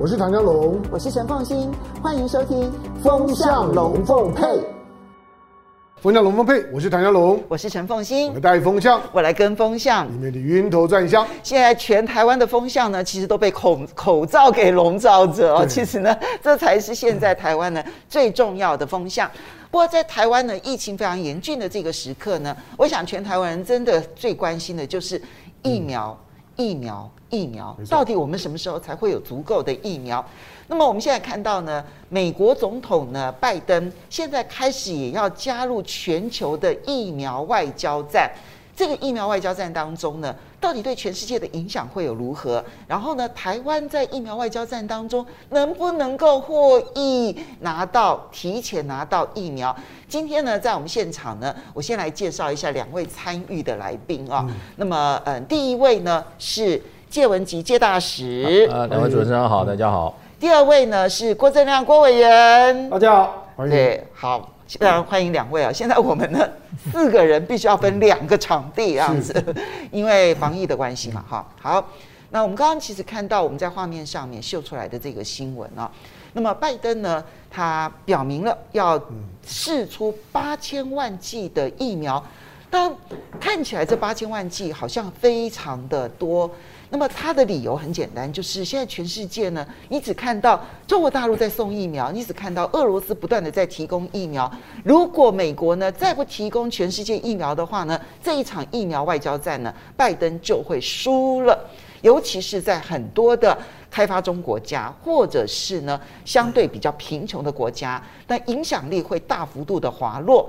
我是唐江龙，我是陈凤新，欢迎收听《风向龙凤配》。风向龙凤配，我是唐湘龙，我是陈凤馨。我带风向，我来跟风向，里面的晕头转向。现在全台湾的风向呢，其实都被口口罩给笼罩着哦。其实呢，这才是现在台湾呢最重要的风向。不过在台湾呢，疫情非常严峻的这个时刻呢，我想全台湾人真的最关心的就是疫苗。嗯疫苗，疫苗，到底我们什么时候才会有足够的疫苗？那么我们现在看到呢，美国总统呢，拜登现在开始也要加入全球的疫苗外交战。这个疫苗外交战当中呢，到底对全世界的影响会有如何？然后呢，台湾在疫苗外交战当中能不能够获益拿到提前拿到疫苗？今天呢，在我们现场呢，我先来介绍一下两位参与的来宾啊、哦。嗯、那么，嗯，第一位呢是介文吉介大使。啊，两位主持人好，大家好。第二位呢是郭正亮郭委员。大家好，欢迎。对，好。非常欢迎两位啊！现在我们呢四个人必须要分两个场地这样子，因为防疫的关系嘛。哈，好，那我们刚刚其实看到我们在画面上面秀出来的这个新闻啊，那么拜登呢，他表明了要试出八千万剂的疫苗，但看起来这八千万剂好像非常的多。那么他的理由很简单，就是现在全世界呢，你只看到中国大陆在送疫苗，你只看到俄罗斯不断的在提供疫苗。如果美国呢再不提供全世界疫苗的话呢，这一场疫苗外交战呢，拜登就会输了。尤其是在很多的开发中国家，或者是呢相对比较贫穷的国家，那影响力会大幅度的滑落。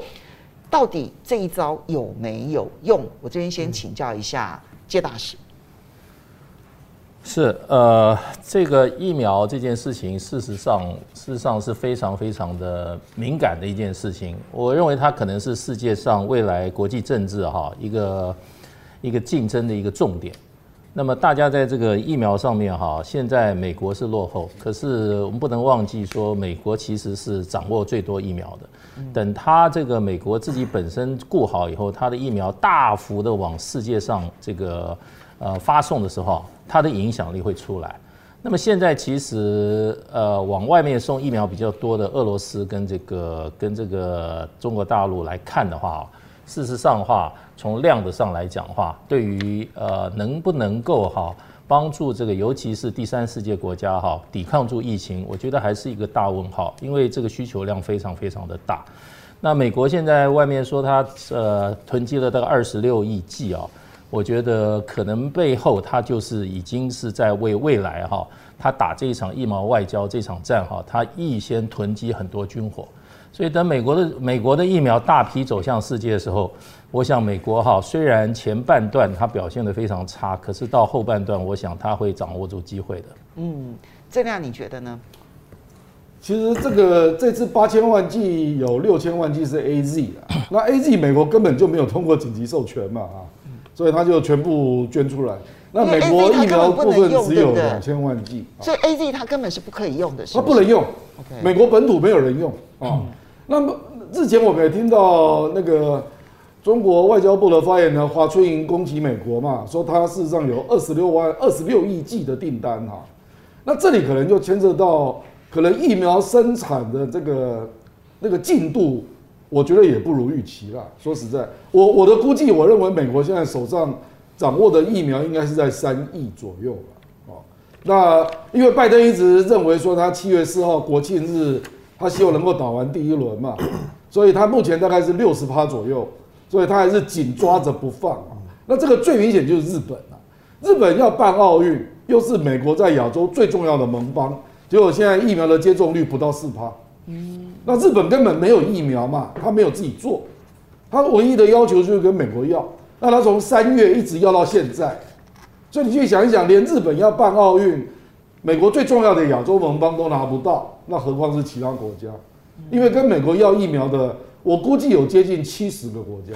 到底这一招有没有用？我这边先请教一下谢大使。是呃，这个疫苗这件事情，事实上事实上是非常非常的敏感的一件事情。我认为它可能是世界上未来国际政治哈一个一个竞争的一个重点。那么大家在这个疫苗上面哈，现在美国是落后，可是我们不能忘记说，美国其实是掌握最多疫苗的。等他这个美国自己本身顾好以后，他的疫苗大幅的往世界上这个。呃，发送的时候，它的影响力会出来。那么现在其实呃，往外面送疫苗比较多的俄罗斯跟这个跟这个中国大陆来看的话，事实上的话，从量的上来讲的话，对于呃能不能够哈帮助这个，尤其是第三世界国家哈抵抗住疫情，我觉得还是一个大问号，因为这个需求量非常非常的大。那美国现在外面说它呃囤积了大概二十六亿剂啊。我觉得可能背后他就是已经是在为未来哈，他打这一场疫苗外交这场战哈，他预先囤积很多军火，所以等美国的美国的疫苗大批走向世界的时候，我想美国哈虽然前半段它表现的非常差，可是到后半段，我想他会掌握住机会的。嗯，这样你觉得呢？其实这个这次八千万剂有六千万剂是 AZ 的，那 AZ 美国根本就没有通过紧急授权嘛啊。所以他就全部捐出来。那美国疫苗部分只有两千万剂，所以 A Z 它根本是不可以用的是是？它不能用。美国本土没有人用啊。那么之前我们也听到那个中国外交部的发言人华春莹攻击美国嘛，说他事实上有二十六万二十六亿剂的订单哈。那这里可能就牵涉到可能疫苗生产的这个那个进度。我觉得也不如预期啦。说实在，我我的估计，我认为美国现在手上掌握的疫苗应该是在三亿左右吧。哦，那因为拜登一直认为说他七月四号国庆日，他希望能够打完第一轮嘛，所以他目前大概是六十趴左右，所以他还是紧抓着不放啊。那这个最明显就是日本了。日本要办奥运，又是美国在亚洲最重要的盟邦，结果现在疫苗的接种率不到四趴。嗯。那日本根本没有疫苗嘛，他没有自己做，他唯一的要求就是跟美国要。那他从三月一直要到现在，所以你去想一想，连日本要办奥运，美国最重要的亚洲盟邦都拿不到，那何况是其他国家？因为跟美国要疫苗的，我估计有接近七十个国家，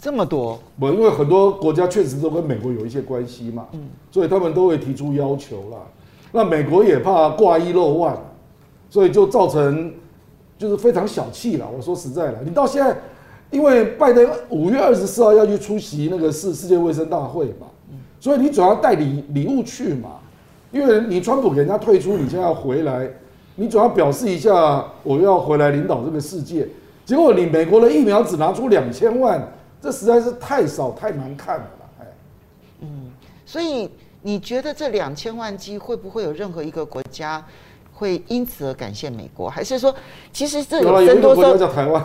这么多。不，因为很多国家确实都跟美国有一些关系嘛，所以他们都会提出要求啦。那美国也怕挂一漏万，所以就造成。就是非常小气了。我说实在的，你到现在，因为拜登五月二十四号要去出席那个世世界卫生大会嘛，所以你总要带礼礼物去嘛。因为你川普给人家退出，你现在要回来，你总要表示一下我要回来领导这个世界。结果你美国的疫苗只拿出两千万，这实在是太少太难看了。哎，嗯，所以你觉得这两千万剂会不会有任何一个国家会因此而感谢美国？还是说，其实这有很多国家叫台湾？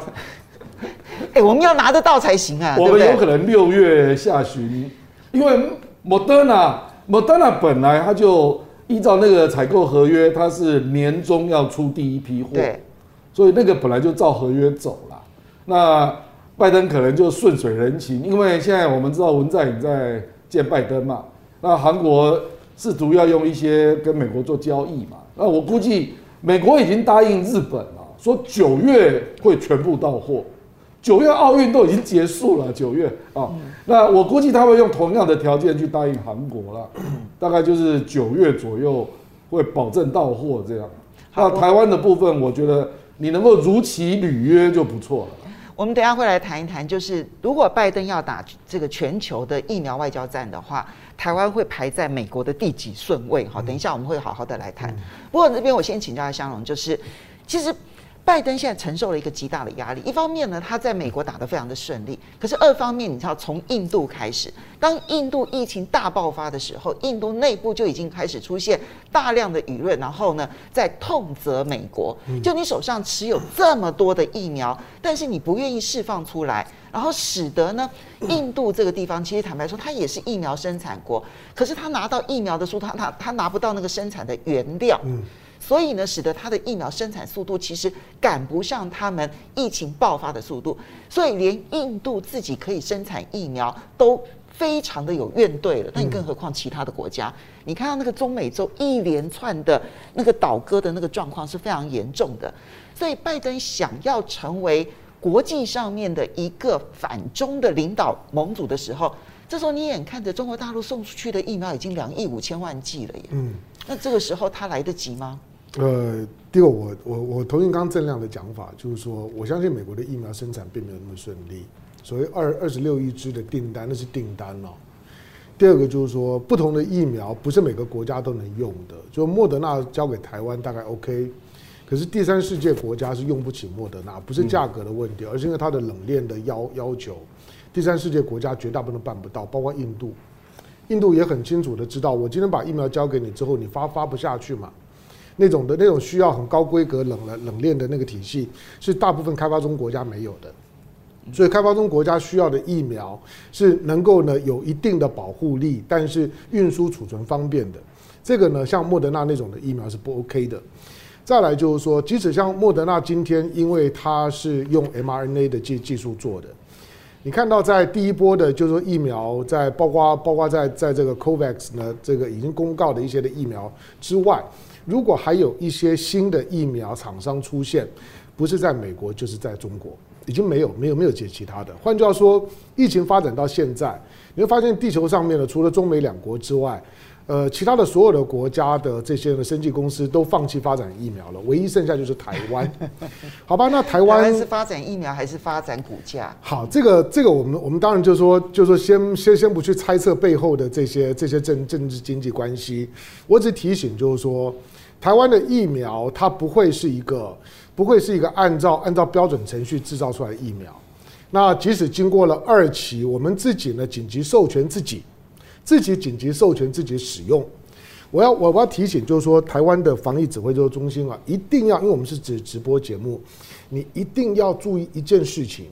哎，我们要拿得到才行啊！我们有可能六月下旬，因为莫德纳，莫德纳本来它就依照那个采购合约，它是年终要出第一批货。对。所以那个本来就照合约走了，那拜登可能就顺水人情，因为现在我们知道文在寅在见拜登嘛，那韩国试图要用一些跟美国做交易嘛，那我估计美国已经答应日本了，说九月会全部到货，九月奥运都已经结束了，九月啊，那我估计他会用同样的条件去答应韩国了，大概就是九月左右会保证到货这样。那台湾的部分，我觉得。你能够如期履约就不错了。我们等下会来谈一谈，就是如果拜登要打这个全球的疫苗外交战的话，台湾会排在美国的第几顺位？好，等一下我们会好好的来谈。不过这边我先请教一下香龙，就是其实。拜登现在承受了一个极大的压力，一方面呢，他在美国打得非常的顺利，可是二方面，你知道从印度开始，当印度疫情大爆发的时候，印度内部就已经开始出现大量的舆论，然后呢，在痛责美国，就你手上持有这么多的疫苗，但是你不愿意释放出来，然后使得呢，印度这个地方其实坦白说，它也是疫苗生产国，可是他拿到疫苗的时候，他他他拿不到那个生产的原料。所以呢，使得它的疫苗生产速度其实赶不上他们疫情爆发的速度，所以连印度自己可以生产疫苗都非常的有怨怼了。那你更何况其他的国家？你看到那个中美洲一连串的那个倒戈的那个状况是非常严重的。所以拜登想要成为国际上面的一个反中的领导盟主的时候，这时候你眼看着中国大陆送出去的疫苗已经两亿五千万剂了耶。嗯，那这个时候他来得及吗？呃，第二，我我我同意刚刚郑亮的讲法，就是说，我相信美国的疫苗生产并没有那么顺利。所谓二二十六亿支的订单，那是订单哦。第二个就是说，不同的疫苗不是每个国家都能用的。就莫德纳交给台湾大概 OK，可是第三世界国家是用不起莫德纳，不是价格的问题，而是因为它的冷链的要要求，第三世界国家绝大部分都办不到，包括印度。印度也很清楚的知道，我今天把疫苗交给你之后，你发发不下去嘛。那种的那种需要很高规格冷了冷链的那个体系，是大部分开发中国家没有的，所以开发中国家需要的疫苗是能够呢有一定的保护力，但是运输储存方便的。这个呢，像莫德纳那种的疫苗是不 OK 的。再来就是说，即使像莫德纳今天，因为它是用 mRNA 的技技术做的，你看到在第一波的，就是说疫苗在包括包括在在这个 COVAX 呢这个已经公告的一些的疫苗之外。如果还有一些新的疫苗厂商出现，不是在美国就是在中国，已经没有没有没有接其他的。换句话说，疫情发展到现在，你会发现地球上面呢，除了中美两国之外，呃，其他的所有的国家的这些的生技公司都放弃发展疫苗了，唯一剩下就是台湾。好吧，那台湾是发展疫苗还是发展股价？好，这个这个我们我们当然就是说就是说先先先不去猜测背后的这些这些政政治经济关系，我只提醒就是说。台湾的疫苗，它不会是一个，不会是一个按照按照标准程序制造出来的疫苗。那即使经过了二期，我们自己呢紧急授权自己，自己紧急授权自己使用。我要我要提醒，就是说台湾的防疫指挥中心啊，一定要，因为我们是直直播节目，你一定要注意一件事情。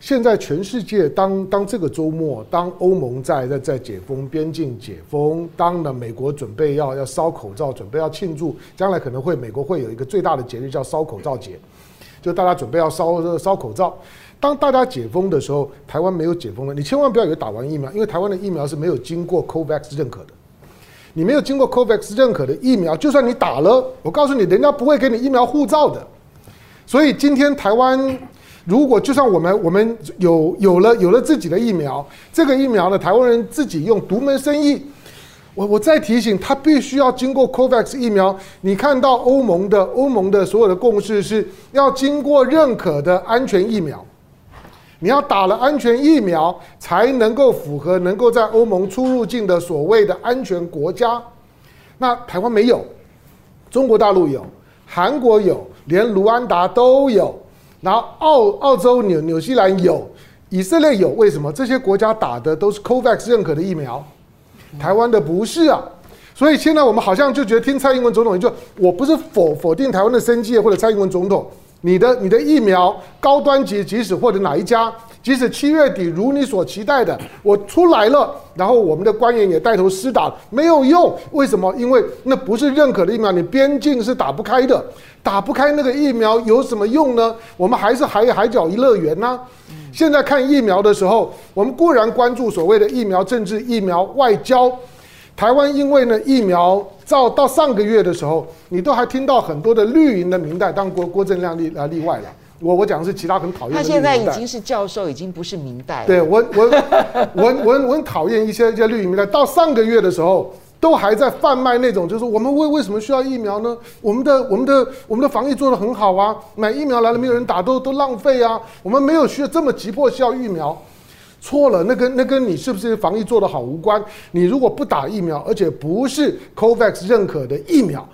现在全世界当当这个周末，当欧盟在在在解封边境解封，当呢美国准备要要烧口罩，准备要庆祝，将来可能会美国会有一个最大的节日叫烧口罩节，就大家准备要烧烧口罩。当大家解封的时候，台湾没有解封了，你千万不要以为打完疫苗，因为台湾的疫苗是没有经过 COVAX 认可的，你没有经过 COVAX 认可的疫苗，就算你打了，我告诉你，人家不会给你疫苗护照的。所以今天台湾。如果就算我们我们有有了有了自己的疫苗，这个疫苗呢，台湾人自己用独门生意。我我再提醒，他必须要经过 COVAX 疫苗。你看到欧盟的欧盟的所有的共识是要经过认可的安全疫苗，你要打了安全疫苗才能够符合能够在欧盟出入境的所谓的安全国家。那台湾没有，中国大陆有，韩国有，连卢安达都有，然后澳澳洲、纽纽西兰有，以色列有。为什么？这些国家打的都是 COVAX 认可的疫苗，台湾的不是啊。所以现在我们好像就觉得听蔡英文总统，就我不是否否定台湾的生计或者蔡英文总统，你的你的疫苗高端级，即使或者哪一家，即使七月底如你所期待的我出来了，然后我们的官员也带头施打，没有用。为什么？因为那不是认可的疫苗，你边境是打不开的，打不开那个疫苗有什么用呢？我们还是海海角一乐园呢。现在看疫苗的时候，我们固然关注所谓的疫苗政治、疫苗外交。台湾因为呢疫苗到到上个月的时候，你都还听到很多的绿营的名代，当郭郭正亮例啊例外了。我我讲的是其他很讨厌的。他现在已经是教授，已经不是明代了。对我我我我我很讨厌一些一些绿营明代。到上个月的时候，都还在贩卖那种，就是我们为为什么需要疫苗呢？我们的我们的我们的防疫做得很好啊，买疫苗来了没有人打都都浪费啊，我们没有需要这么急迫需要疫苗。错了，那跟那跟你是不是防疫做得好无关。你如果不打疫苗，而且不是 COVAX 认可的疫苗，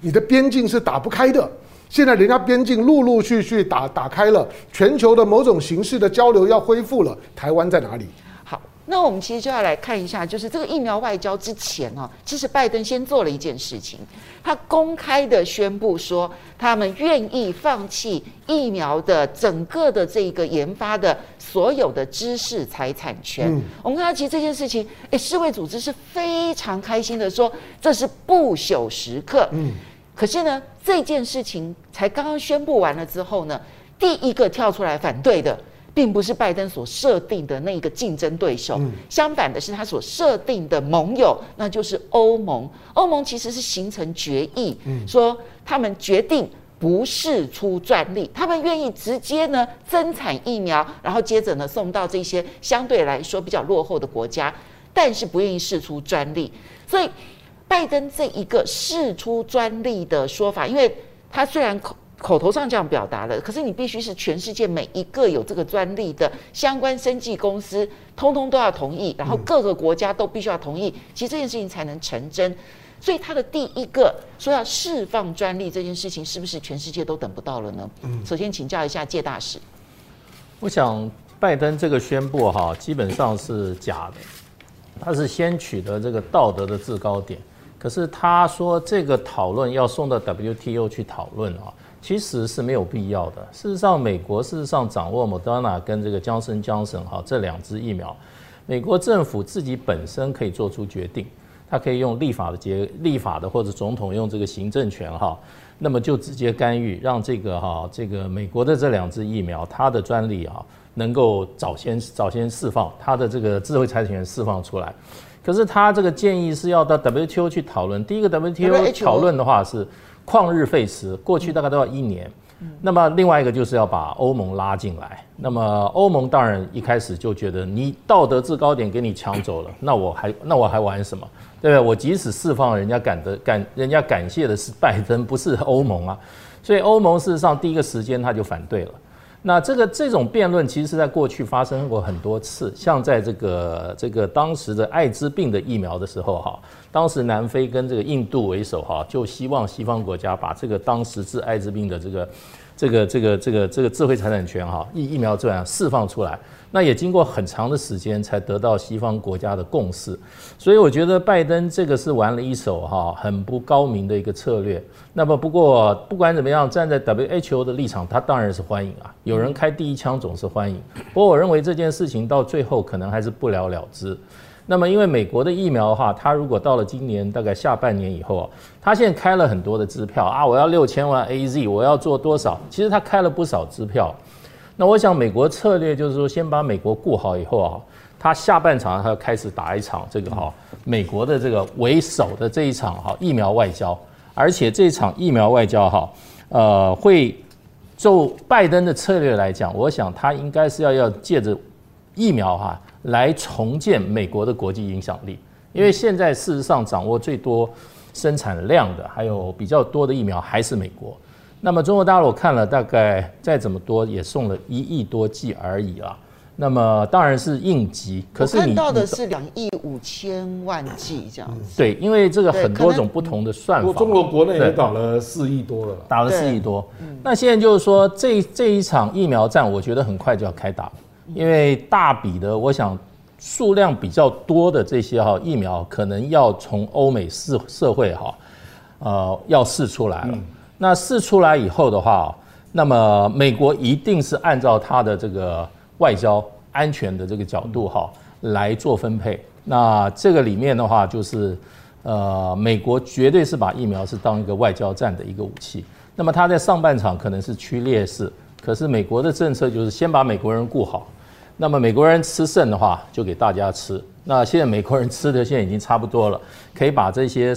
你的边境是打不开的。现在人家边境陆陆续续打打开了，全球的某种形式的交流要恢复了，台湾在哪里？好那我们其实就要来看一下，就是这个疫苗外交之前啊，其实拜登先做了一件事情，他公开的宣布说，他们愿意放弃疫苗的整个的这个研发的所有的知识财产权。嗯、我们看到其实这件事情，诶，世卫组织是非常开心的说，这是不朽时刻。嗯，可是呢，这件事情才刚刚宣布完了之后呢，第一个跳出来反对的。并不是拜登所设定的那个竞争对手，嗯、相反的是他所设定的盟友，那就是欧盟。欧盟其实是形成决议，嗯、说他们决定不释出专利，他们愿意直接呢增产疫苗，然后接着呢送到这些相对来说比较落后的国家，但是不愿意试出专利。所以拜登这一个释出专利的说法，因为他虽然口。口头上这样表达了，可是你必须是全世界每一个有这个专利的相关生技公司，通通都要同意，然后各个国家都必须要同意，其实这件事情才能成真。所以他的第一个说要释放专利这件事情，是不是全世界都等不到了呢？首先请教一下介大使。我想拜登这个宣布哈，基本上是假的，他是先取得这个道德的制高点，可是他说这个讨论要送到 WTO 去讨论啊。其实是没有必要的。事实上，美国事实上掌握 Moderna 跟这个强生、强生哈这两支疫苗，美国政府自己本身可以做出决定，它可以用立法的结立法的，或者总统用这个行政权哈，那么就直接干预，让这个哈这个美国的这两支疫苗，它的专利啊能够早先早先释放，它的这个智慧财产权释放出来。可是他这个建议是要到 WTO 去讨论，第一个 WTO 讨论的话是。旷日费时，过去大概都要一年。那么另外一个就是要把欧盟拉进来。那么欧盟当然一开始就觉得你道德制高点给你抢走了，那我还那我还玩什么？对不对？我即使释放，人家感的感，人家感谢的是拜登，不是欧盟啊。所以欧盟事实上第一个时间他就反对了。那这个这种辩论其实是在过去发生过很多次，像在这个这个当时的艾滋病的疫苗的时候哈。当时南非跟这个印度为首哈，就希望西方国家把这个当时治艾滋病的这个、这个、这个、这个、这个智慧财产权哈疫疫苗这样释放出来，那也经过很长的时间才得到西方国家的共识。所以我觉得拜登这个是玩了一手哈很不高明的一个策略。那么不过不管怎么样，站在 WHO 的立场，他当然是欢迎啊，有人开第一枪总是欢迎。不过我认为这件事情到最后可能还是不了了之。那么，因为美国的疫苗的话，它如果到了今年大概下半年以后啊，它现在开了很多的支票啊，我要六千万 AZ，我要做多少？其实它开了不少支票。那我想，美国策略就是说，先把美国顾好以后啊，它下半场它要开始打一场这个哈，美国的这个为首的这一场哈疫苗外交，而且这场疫苗外交哈，呃，会就拜登的策略来讲，我想他应该是要要借着疫苗哈。来重建美国的国际影响力，因为现在事实上掌握最多生产量的，还有比较多的疫苗还是美国。那么中国大陆看了大概再怎么多也送了一亿多剂而已啊。那么当然是应急，可是你看到的是两亿五千万剂这样子。对，因为这个很多种不同的算法。中国国内也打了四亿多了，打了四亿多。那现在就是说，这这一场疫苗战，我觉得很快就要开打，因为大笔的，我想数量比较多的这些哈疫苗，可能要从欧美社社会哈，呃，要试出来了。那试出来以后的话，那么美国一定是按照它的这个。外交安全的这个角度哈，来做分配。那这个里面的话，就是呃，美国绝对是把疫苗是当一个外交战的一个武器。那么它在上半场可能是趋劣势，可是美国的政策就是先把美国人顾好。那么美国人吃剩的话，就给大家吃。那现在美国人吃的现在已经差不多了，可以把这些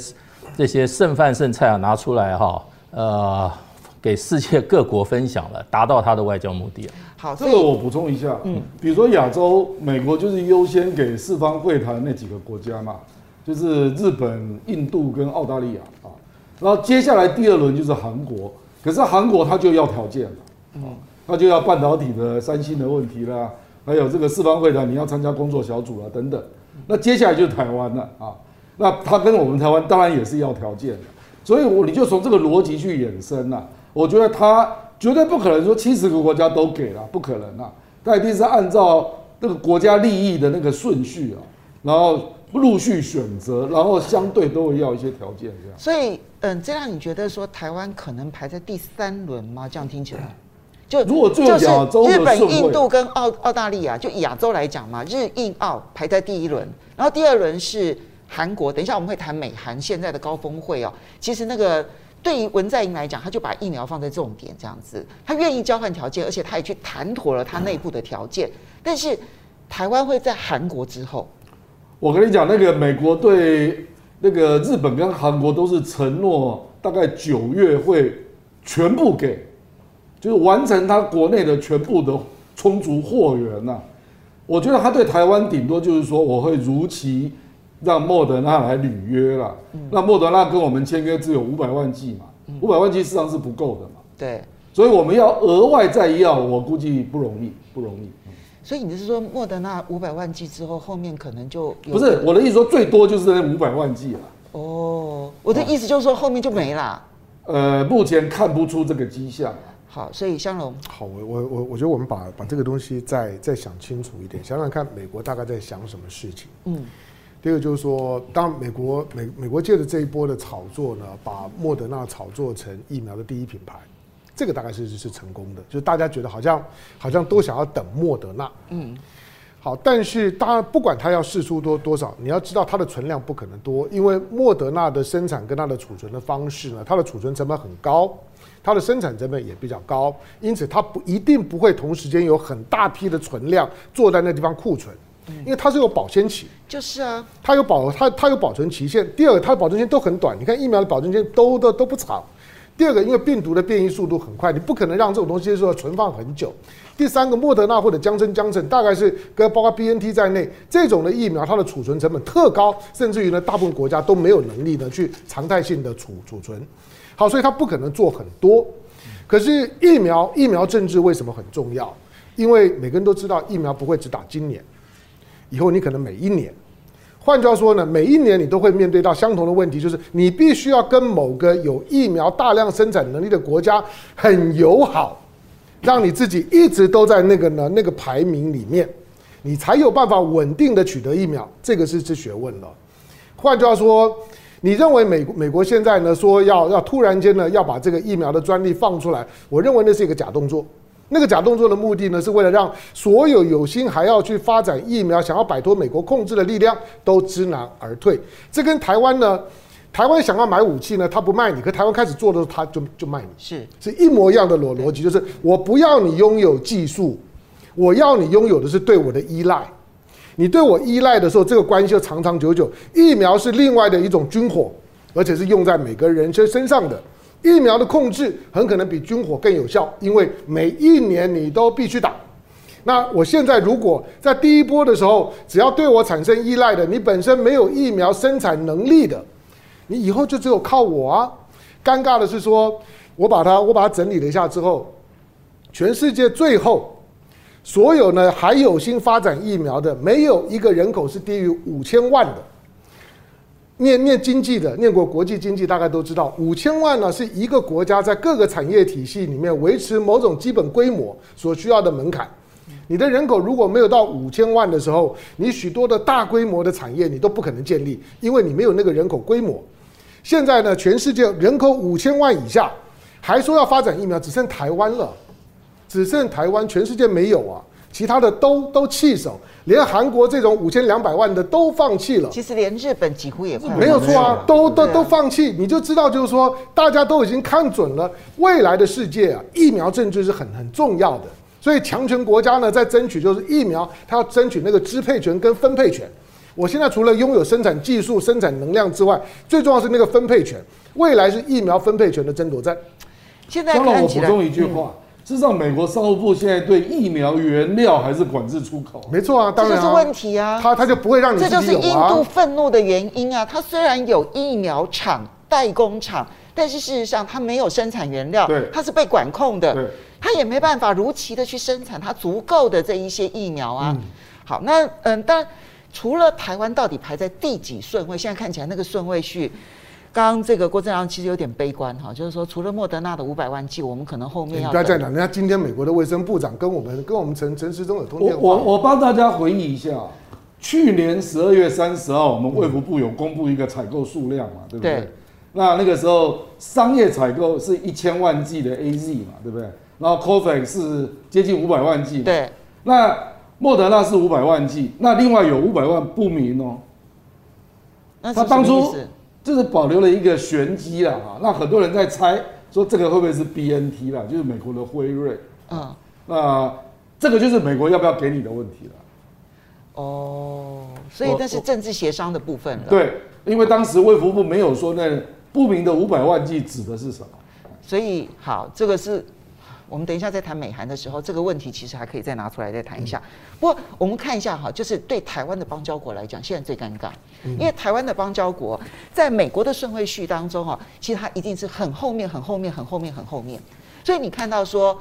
这些剩饭剩菜啊拿出来哈，呃。给世界各国分享了，达到他的外交目的。好，这个我补充一下，嗯，比如说亚洲，美国就是优先给四方会谈那几个国家嘛，就是日本、印度跟澳大利亚啊，然后接下来第二轮就是韩国，可是韩国他就要条件了，嗯，他就要半导体的、三星的问题啦，还有这个四方会谈你要参加工作小组啊等等，那接下来就是台湾了啊，那他跟我们台湾当然也是要条件的，所以我你就从这个逻辑去衍生了。我觉得他绝对不可能说七十个国家都给了，不可能啊！他一定是按照那个国家利益的那个顺序啊，然后陆续选择，然后相对都会要一些条件这样。所以，嗯，这样你觉得说台湾可能排在第三轮吗？这样听起来，就如果就是日本、印度跟澳澳大利亚，就亚洲来讲嘛，日印澳排在第一轮，然后第二轮是韩国。等一下我们会谈美韩现在的高峰会哦，其实那个。对于文在寅来讲，他就把疫苗放在重点这样子，他愿意交换条件，而且他也去谈妥了他内部的条件。但是台湾会在韩国之后，我跟你讲，那个美国对那个日本跟韩国都是承诺，大概九月会全部给，就是完成他国内的全部的充足货源呐。我觉得他对台湾顶多就是说，我会如期。让莫德纳来履约了，那莫德纳跟我们签约只有五百万剂嘛，五百万剂实际上是不够的嘛。对，所以我们要额外再要，我估计不容易，不容易。所以你是说莫德纳五百万剂之后，后面可能就不是我的意思，说最多就是那五百万剂了。哦，我的意思就是说后面就没了。呃，目前看不出这个迹象。好，所以香龙，好，我我我我觉得我们把把这个东西再再想清楚一点，想想看美国大概在想什么事情。嗯。第二个就是说，当美国美美国借着这一波的炒作呢，把莫德纳炒作成疫苗的第一品牌，这个大概是是成功的，就是大家觉得好像好像都想要等莫德纳。嗯，好，但是当然不管它要试出多多少，你要知道它的存量不可能多，因为莫德纳的生产跟它的储存的方式呢，它的储存成本很高，它的生产成本也比较高，因此它不一定不会同时间有很大批的存量坐在那地方库存。因为它是有保鲜期，就是啊，它有保它它有保存期限。第二个，它的保存期都很短，你看疫苗的保存期都都都不长。第二个，因为病毒的变异速度很快，你不可能让这种东西说存放很久。第三个，莫德纳或者江森江森大概是跟包括 BNT 在内这种的疫苗，它的储存成本特高，甚至于呢，大部分国家都没有能力呢去常态性的储储存。好，所以它不可能做很多。可是疫苗疫苗政治为什么很重要？因为每个人都知道疫苗不会只打今年。以后你可能每一年，换句话说呢，每一年你都会面对到相同的问题，就是你必须要跟某个有疫苗大量生产能力的国家很友好，让你自己一直都在那个呢那个排名里面，你才有办法稳定的取得疫苗，这个是是学问了。换句话说，你认为美国美国现在呢说要要突然间呢要把这个疫苗的专利放出来，我认为那是一个假动作。那个假动作的目的呢，是为了让所有有心还要去发展疫苗、想要摆脱美国控制的力量都知难而退。这跟台湾呢，台湾想要买武器呢，他不卖你，可台湾开始做的时候，他就就卖你，是是一模一样的逻逻辑，就是我不要你拥有技术，我要你拥有的是对我的依赖。你对我依赖的时候，这个关系就长长久久。疫苗是另外的一种军火，而且是用在每个人身身上的。疫苗的控制很可能比军火更有效，因为每一年你都必须打。那我现在如果在第一波的时候，只要对我产生依赖的，你本身没有疫苗生产能力的，你以后就只有靠我啊。尴尬的是说，我把它我把它整理了一下之后，全世界最后所有呢还有心发展疫苗的，没有一个人口是低于五千万的。念念经济的，念过国际经济，大概都知道，五千万呢是一个国家在各个产业体系里面维持某种基本规模所需要的门槛。你的人口如果没有到五千万的时候，你许多的大规模的产业你都不可能建立，因为你没有那个人口规模。现在呢，全世界人口五千万以下，还说要发展疫苗，只剩台湾了，只剩台湾，全世界没有啊。其他的都都弃守，连韩国这种五千两百万的都放弃了。其实连日本几乎也快没有错啊，都都都放弃，你就知道就是说，大家都已经看准了未来的世界啊，疫苗政治是很很重要的。所以强权国家呢，在争取就是疫苗，它要争取那个支配权跟分配权。我现在除了拥有生产技术、生产能量之外，最重要是那个分配权。未来是疫苗分配权的争夺战。现在看起来，我补充一句话。嗯事实上，美国商务部现在对疫苗原料还是管制出口。没错啊，当然、啊、这就是问题啊。他他就不会让你、啊、这就是印度愤怒的原因啊！他虽然有疫苗厂、代工厂，但是事实上他没有生产原料，对，他是被管控的，对，他也没办法如期的去生产他足够的这一些疫苗啊。嗯、好，那嗯，但除了台湾到底排在第几顺位？现在看起来那个顺位序。刚刚这个郭正亮其实有点悲观哈，就是说除了莫德纳的五百万剂，我们可能后面要。不要再讲，人家今天美国的卫生部长跟我们跟我们陈陈时中有通电话。我我帮大家回忆一下，去年十二月三十号，我们卫福部有公布一个采购数量嘛，对不对？对。那那个时候商业采购是一千万剂的 AZ 嘛，对不对？然后 COVAX 是接近五百万剂。对。那莫德纳是五百万剂，那另外有五百万不明哦。那他当初。就是保留了一个玄机了哈，那很多人在猜说这个会不会是 BNT 啦，就是美国的辉瑞。啊，那这个就是美国要不要给你的问题了。哦，所以那是政治协商的部分了。对，因为当时卫福部没有说那不明的五百万剂指的是什么。所以好，这个是。我们等一下再谈美韩的时候，这个问题其实还可以再拿出来再谈一下。不过我们看一下哈，就是对台湾的邦交国来讲，现在最尴尬，因为台湾的邦交国在美国的顺位序当中啊，其实它一定是很后面、很后面、很后面、很后面。所以你看到说，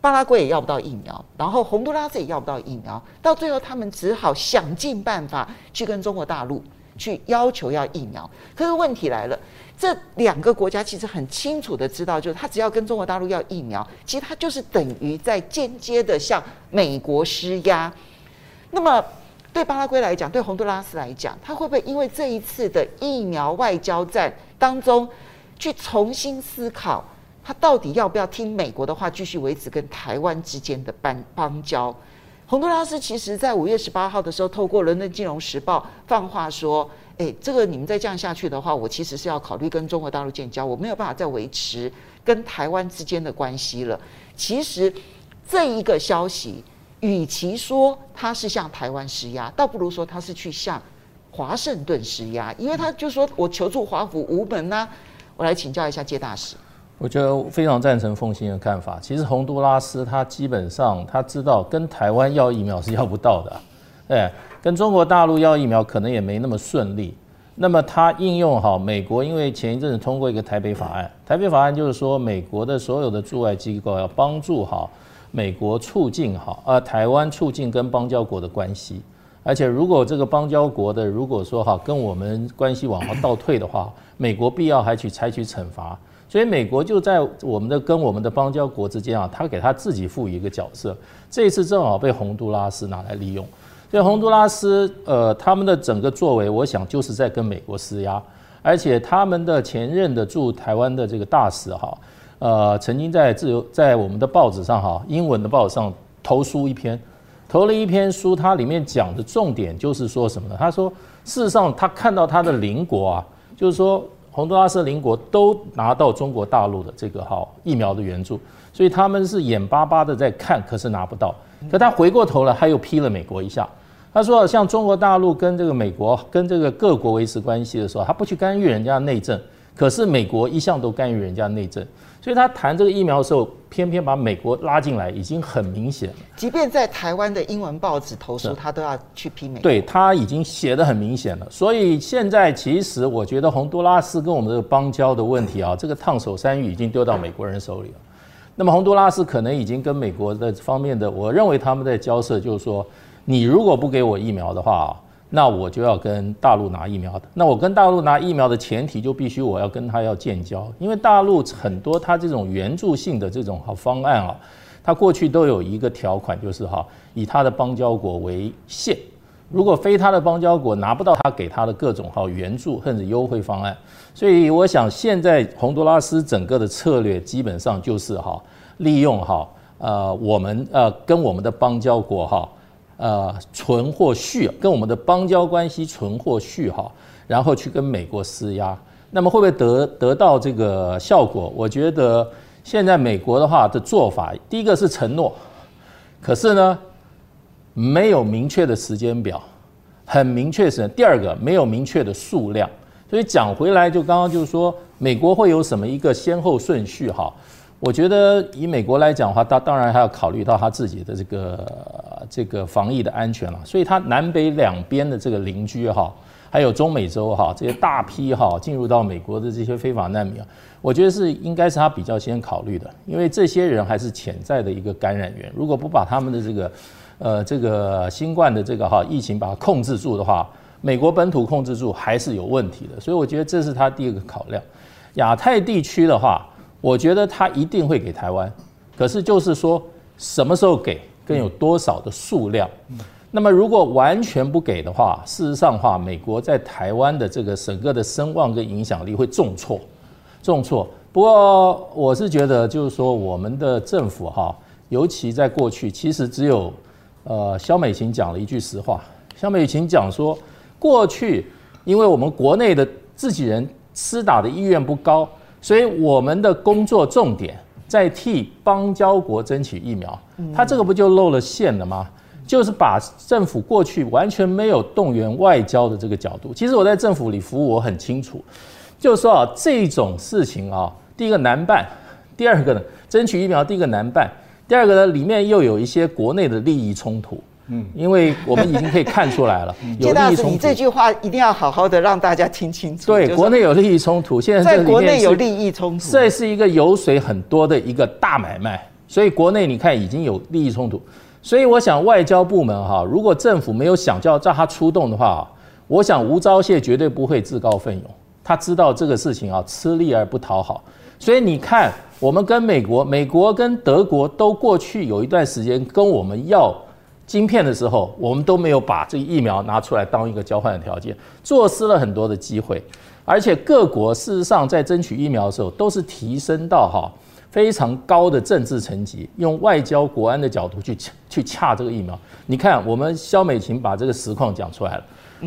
巴拉圭也要不到疫苗，然后洪都拉斯也要不到疫苗，到最后他们只好想尽办法去跟中国大陆去要求要疫苗。可是问题来了。这两个国家其实很清楚的知道，就是他只要跟中国大陆要疫苗，其实他就是等于在间接的向美国施压。那么对巴拉圭来讲，对洪都拉斯来讲，他会不会因为这一次的疫苗外交战当中，去重新思考他到底要不要听美国的话，继续维持跟台湾之间的邦邦交？洪都拉斯其实在五月十八号的时候，透过伦敦金融时报放话说。哎，这个你们再这样下去的话，我其实是要考虑跟中国大陆建交，我没有办法再维持跟台湾之间的关系了。其实这一个消息，与其说他是向台湾施压，倒不如说他是去向华盛顿施压，因为他就说我求助华府无门呐、我来请教一下介大使，我觉得非常赞成凤馨的看法。其实洪都拉斯他基本上他知道跟台湾要疫苗是要不到的，哎。跟中国大陆要疫苗可能也没那么顺利，那么他应用好美国，因为前一阵子通过一个台北法案，台北法案就是说美国的所有的驻外机构要帮助好美国促进好呃台湾促进跟邦交国的关系，而且如果这个邦交国的如果说哈跟我们关系往后倒退的话，美国必要还去采取惩罚，所以美国就在我们的跟我们的邦交国之间啊，他给他自己赋予一个角色，这一次正好被洪都拉斯拿来利用。所以洪都拉斯，呃，他们的整个作为，我想就是在跟美国施压，而且他们的前任的驻台湾的这个大使哈，呃，曾经在自由在我们的报纸上哈，英文的报纸上投书一篇，投了一篇书，它里面讲的重点就是说什么呢？他说，事实上他看到他的邻国啊，就是说洪都拉斯邻国都拿到中国大陆的这个哈疫苗的援助，所以他们是眼巴巴的在看，可是拿不到。可他回过头来，他又批了美国一下。他说：“像中国大陆跟这个美国跟这个各国维持关系的时候，他不去干预人家内政，可是美国一向都干预人家内政，所以他谈这个疫苗的时候，偏偏把美国拉进来，已经很明显了。即便在台湾的英文报纸投诉，他都要去批美国。对，他已经写得很明显了。所以现在其实我觉得洪都拉斯跟我们这个邦交的问题啊，这个烫手山芋已经丢到美国人手里了。那么洪都拉斯可能已经跟美国的方面的，我认为他们在交涉，就是说，你如果不给我疫苗的话，那我就要跟大陆拿疫苗的。那我跟大陆拿疫苗的前提就必须我要跟他要建交，因为大陆很多他这种援助性的这种好方案啊，他过去都有一个条款，就是哈以他的邦交国为限，如果非他的邦交国拿不到他给他的各种好援助或者优惠方案，所以我想现在洪都拉斯整个的策略基本上就是哈利用哈呃我们呃跟我们的邦交国哈。呃，存或续跟我们的邦交关系存或续哈，然后去跟美国施压，那么会不会得得到这个效果？我觉得现在美国的话的做法，第一个是承诺，可是呢没有明确的时间表，很明确是第二个没有明确的数量，所以讲回来就刚刚就是说美国会有什么一个先后顺序哈？我觉得以美国来讲的话，他当然还要考虑到他自己的这个这个防疫的安全了，所以他南北两边的这个邻居哈，还有中美洲哈这些大批哈进入到美国的这些非法难民啊，我觉得是应该是他比较先考虑的，因为这些人还是潜在的一个感染源，如果不把他们的这个呃这个新冠的这个哈疫情把它控制住的话，美国本土控制住还是有问题的，所以我觉得这是他第二个考量。亚太地区的话。我觉得他一定会给台湾，可是就是说什么时候给，跟有多少的数量。那么如果完全不给的话，事实上的话，美国在台湾的这个整个的声望跟影响力会重挫，重挫。不过我是觉得，就是说我们的政府哈，尤其在过去，其实只有呃肖美琴讲了一句实话。肖美琴讲说，过去因为我们国内的自己人施打的意愿不高。所以我们的工作重点在替邦交国争取疫苗，他这个不就露了馅了吗？就是把政府过去完全没有动员外交的这个角度。其实我在政府里服务，我很清楚，就是说啊，这种事情啊，第一个难办，第二个呢，争取疫苗，第一个难办，第二个呢，里面又有一些国内的利益冲突。嗯，因为我们已经可以看出来了，有利益冲突。你这句话一定要好好的让大家听清楚。对，国内有利益冲突，现在在国内有利益冲突，这是一个油水很多的一个大买卖。所以国内你看已经有利益冲突，所以我想外交部门哈，如果政府没有想叫叫他出动的话，我想吴钊燮绝对不会自告奋勇。他知道这个事情啊，吃力而不讨好。所以你看，我们跟美国、美国跟德国都过去有一段时间跟我们要。晶片的时候，我们都没有把这个疫苗拿出来当一个交换的条件，错失了很多的机会。而且各国事实上在争取疫苗的时候，都是提升到哈非常高的政治层级，用外交国安的角度去去洽这个疫苗。你看，我们肖美琴把这个实况讲出来了。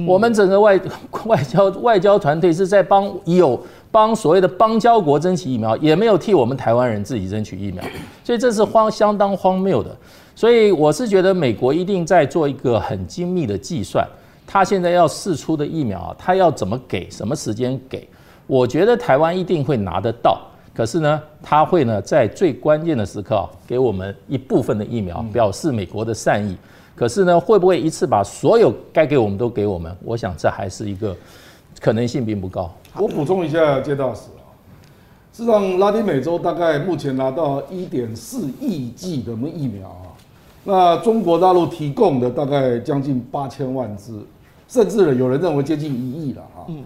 我们整个外 外交外交团队是在帮有帮所谓的邦交国争取疫苗，也没有替我们台湾人自己争取疫苗，所以这是荒相当荒谬的。所以我是觉得美国一定在做一个很精密的计算，他现在要试出的疫苗啊，他要怎么给，什么时间给？我觉得台湾一定会拿得到，可是呢，他会呢在最关键的时刻给我们一部分的疫苗，表示美国的善意。可是呢，会不会一次把所有该给我们都给我们？我想这还是一个可能性并不高。我补充一下，介大使。事实上，拉丁美洲大概目前拿到一点四亿剂的疫苗，那中国大陆提供的大概将近八千万支，甚至有人认为接近一亿了哈。嗯，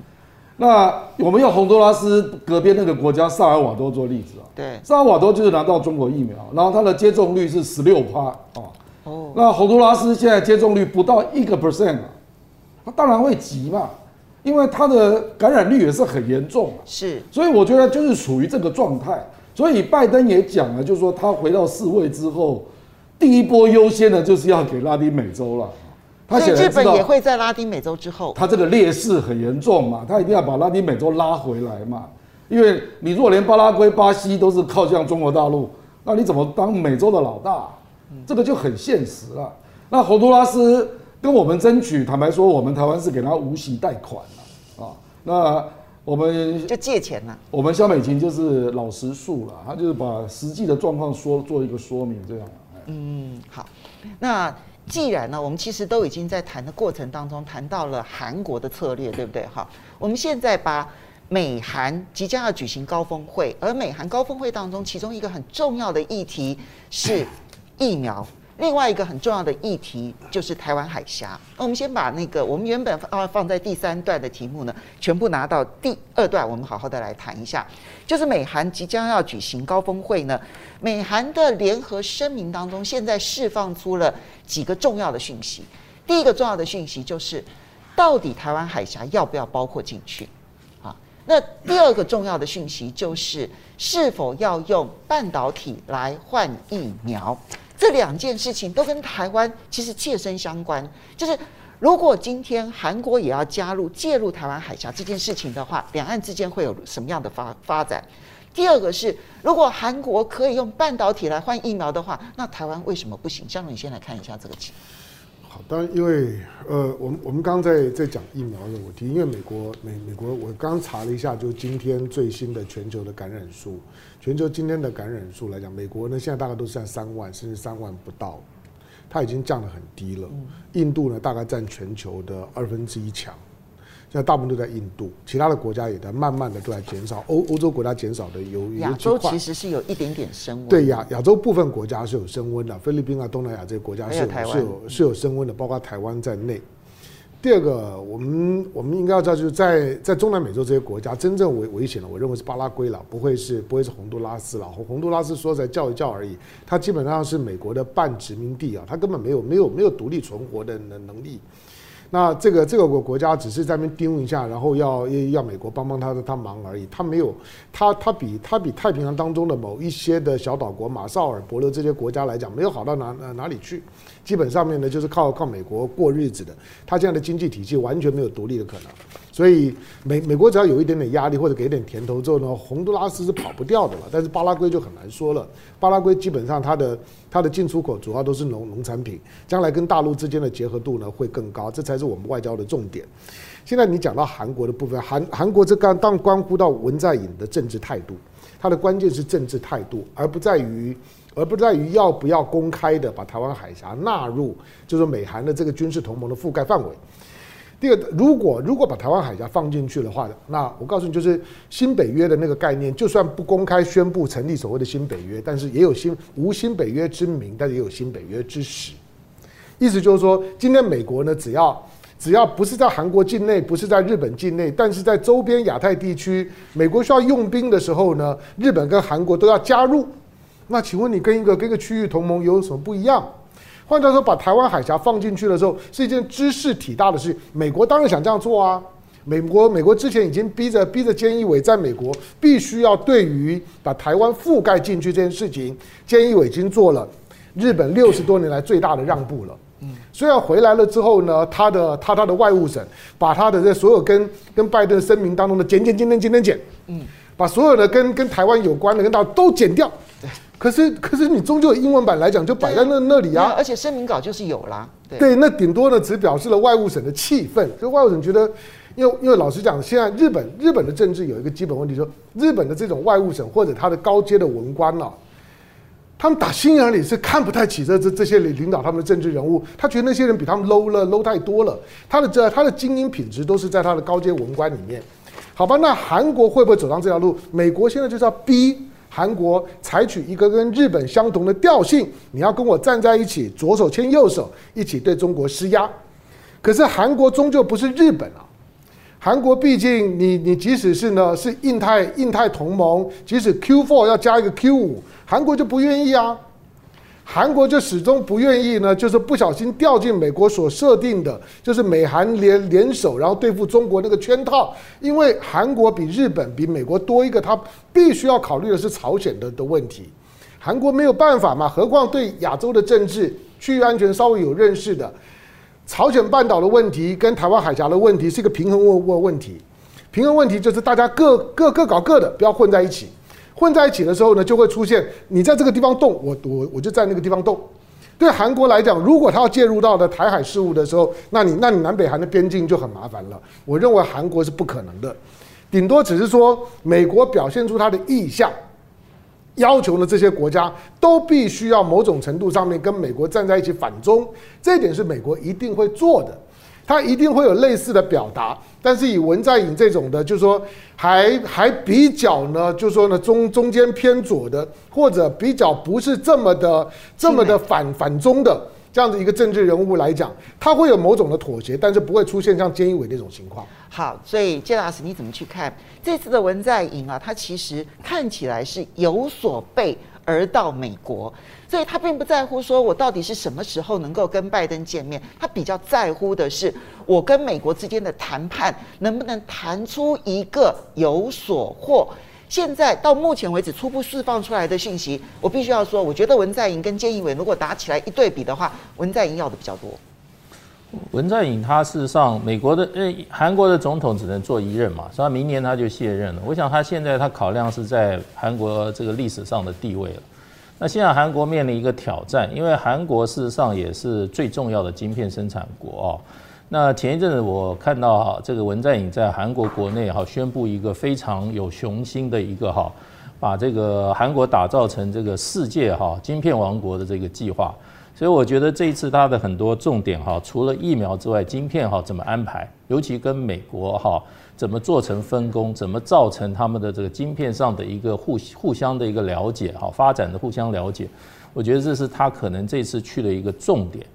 那我们用洪都拉斯隔壁那个国家萨尔瓦多做例子啊，对，萨尔瓦多就是拿到中国疫苗，然后它的接种率是十六趴啊。哦，那洪都拉斯现在接种率不到一个 percent 啊，它当然会急嘛。因为它的感染率也是很严重，是，所以我觉得就是属于这个状态。所以拜登也讲了，就是说他回到世卫之后，第一波优先的就是要给拉丁美洲了。他所以日本也会在拉丁美洲之后，他这个劣势很严重嘛，他一定要把拉丁美洲拉回来嘛。因为你如果连巴拉圭、巴西都是靠向中国大陆，那你怎么当美洲的老大？这个就很现实了。那洪都拉斯。跟我们争取，坦白说，我们台湾是给他无息贷款啊，那我们就借钱了。我们萧美琴就是老实述了，他就是把实际的状况说做一个说明，这样。嗯，好。那既然呢，我们其实都已经在谈的过程当中谈到了韩国的策略，对不对？好，我们现在把美韩即将要举行高峰会，而美韩高峰会当中，其中一个很重要的议题是疫苗。另外一个很重要的议题就是台湾海峡。那我们先把那个我们原本啊放在第三段的题目呢，全部拿到第二段，我们好好的来谈一下。就是美韩即将要举行高峰会呢，美韩的联合声明当中，现在释放出了几个重要的讯息。第一个重要的讯息就是，到底台湾海峡要不要包括进去？啊，那第二个重要的讯息就是，是否要用半导体来换疫苗？这两件事情都跟台湾其实切身相关。就是如果今天韩国也要加入介入台湾海峡这件事情的话，两岸之间会有什么样的发发展？第二个是，如果韩国可以用半导体来换疫苗的话，那台湾为什么不行？香龙，你先来看一下这个情况。好，当然，因为呃，我们我们刚刚在在讲疫苗的问题，因为美国美美国，我刚查了一下，就今天最新的全球的感染数，全球今天的感染数来讲，美国呢现在大概都是在三万，甚至三万不到，它已经降得很低了。印度呢大概占全球的二分之一强。现在大部分都在印度，其他的国家也在慢慢的都在减少。欧欧洲国家减少的有亚洲其实是有一点点升温。对亚亚洲部分国家是有升温的，菲律宾啊、东南亚这些国家是有是有是有升温的，包括台湾在内。第二个，我们我们应该要知道，就是在在中南美洲这些国家，真正危危险的，我认为是巴拉圭了，不会是不会是洪都拉斯了。洪洪都拉斯说在叫一叫而已，它基本上是美国的半殖民地啊，它根本没有没有没有独立存活的能能力。那这个这个国国家只是在那边盯一下，然后要要美国帮帮他的他忙而已，他没有，他他比他比太平洋当中的某一些的小岛国马绍尔、伯琉这些国家来讲，没有好到哪哪哪里去，基本上面呢就是靠靠美国过日子的，他这样的经济体系完全没有独立的可能。所以美美国只要有一点点压力或者给点甜头之后呢，洪都拉斯是跑不掉的了。但是巴拉圭就很难说了。巴拉圭基本上它的它的进出口主要都是农农产品，将来跟大陆之间的结合度呢会更高，这才是我们外交的重点。现在你讲到韩国的部分，韩韩国这刚当关乎到文在寅的政治态度，它的关键是政治态度，而不在于而不在于要不要公开的把台湾海峡纳入，就是美韩的这个军事同盟的覆盖范围。第二，如果如果把台湾海峡放进去的话，那我告诉你，就是新北约的那个概念，就算不公开宣布成立所谓的新北约，但是也有新无新北约之名，但是也有新北约之实。意思就是说，今天美国呢，只要只要不是在韩国境内，不是在日本境内，但是在周边亚太地区，美国需要用兵的时候呢，日本跟韩国都要加入。那请问你跟一个跟一个区域同盟有什么不一样？换句话说，把台湾海峡放进去的时候，是一件知事体大的事。美国当然想这样做啊。美国，美国之前已经逼着逼着菅义伟在美国必须要对于把台湾覆盖进去这件事情，菅义伟已经做了日本六十多年来最大的让步了。嗯，虽然回来了之后呢，他的他他的外务省把他的这所有跟跟拜登声明当中的减减减减减减减，嗯，把所有的跟跟台湾有关的跟大都减掉。可是，可是你终究英文版来讲，就摆在那那里啊。而且声明稿就是有啦。对，对，那顶多呢，只表示了外务省的气愤。就外务省觉得，因为因为老实讲，现在日本日本的政治有一个基本问题，说日本的这种外务省或者他的高阶的文官啊，他们打心眼里是看不太起这这这些领领导他们的政治人物，他觉得那些人比他们 low 了，low 太多了。他的这他的精英品质都是在他的高阶文官里面。好吧，那韩国会不会走上这条路？美国现在就是要逼。韩国采取一个跟日本相同的调性，你要跟我站在一起，左手牵右手，一起对中国施压。可是韩国终究不是日本啊，韩国毕竟你你即使是呢是印太印太同盟，即使 Q four 要加一个 Q 五，韩国就不愿意啊。韩国就始终不愿意呢，就是不小心掉进美国所设定的，就是美韩联联手，然后对付中国那个圈套。因为韩国比日本比美国多一个，他必须要考虑的是朝鲜的的问题。韩国没有办法嘛，何况对亚洲的政治、区域安全稍微有认识的，朝鲜半岛的问题跟台湾海峡的问题是一个平衡问问问题。平衡问题就是大家各各各搞各的，不要混在一起。混在一起的时候呢，就会出现你在这个地方动，我我我就在那个地方动。对韩国来讲，如果他要介入到的台海事务的时候，那你那你南北韩的边境就很麻烦了。我认为韩国是不可能的，顶多只是说美国表现出他的意向，要求呢这些国家都必须要某种程度上面跟美国站在一起反中，这一点是美国一定会做的。他一定会有类似的表达。但是以文在寅这种的，就是说还还比较呢，就是说呢中中间偏左的，或者比较不是这么的这么的反反中的这样的一个政治人物来讲，他会有某种的妥协，但是不会出现像菅义伟那种情况。好，所以谢老师你怎么去看这次的文在寅啊？他其实看起来是有所备而到美国。所以他并不在乎说，我到底是什么时候能够跟拜登见面，他比较在乎的是，我跟美国之间的谈判能不能谈出一个有所获。现在到目前为止初步释放出来的信息，我必须要说，我觉得文在寅跟菅义伟如果打起来一对比的话，文在寅要的比较多。文在寅他事实上，美国的呃韩国的总统只能做一任嘛，所以他明年他就卸任了。我想他现在他考量是在韩国这个历史上的地位了。那现在韩国面临一个挑战，因为韩国事实上也是最重要的晶片生产国哦。那前一阵子我看到哈，这个文在寅在韩国国内哈宣布一个非常有雄心的一个哈，把这个韩国打造成这个世界哈晶片王国的这个计划。所以我觉得这一次他的很多重点哈，除了疫苗之外，晶片哈怎么安排，尤其跟美国哈。怎么做成分工？怎么造成他们的这个晶片上的一个互互相的一个了解？哈，发展的互相了解，我觉得这是他可能这次去的一个重点。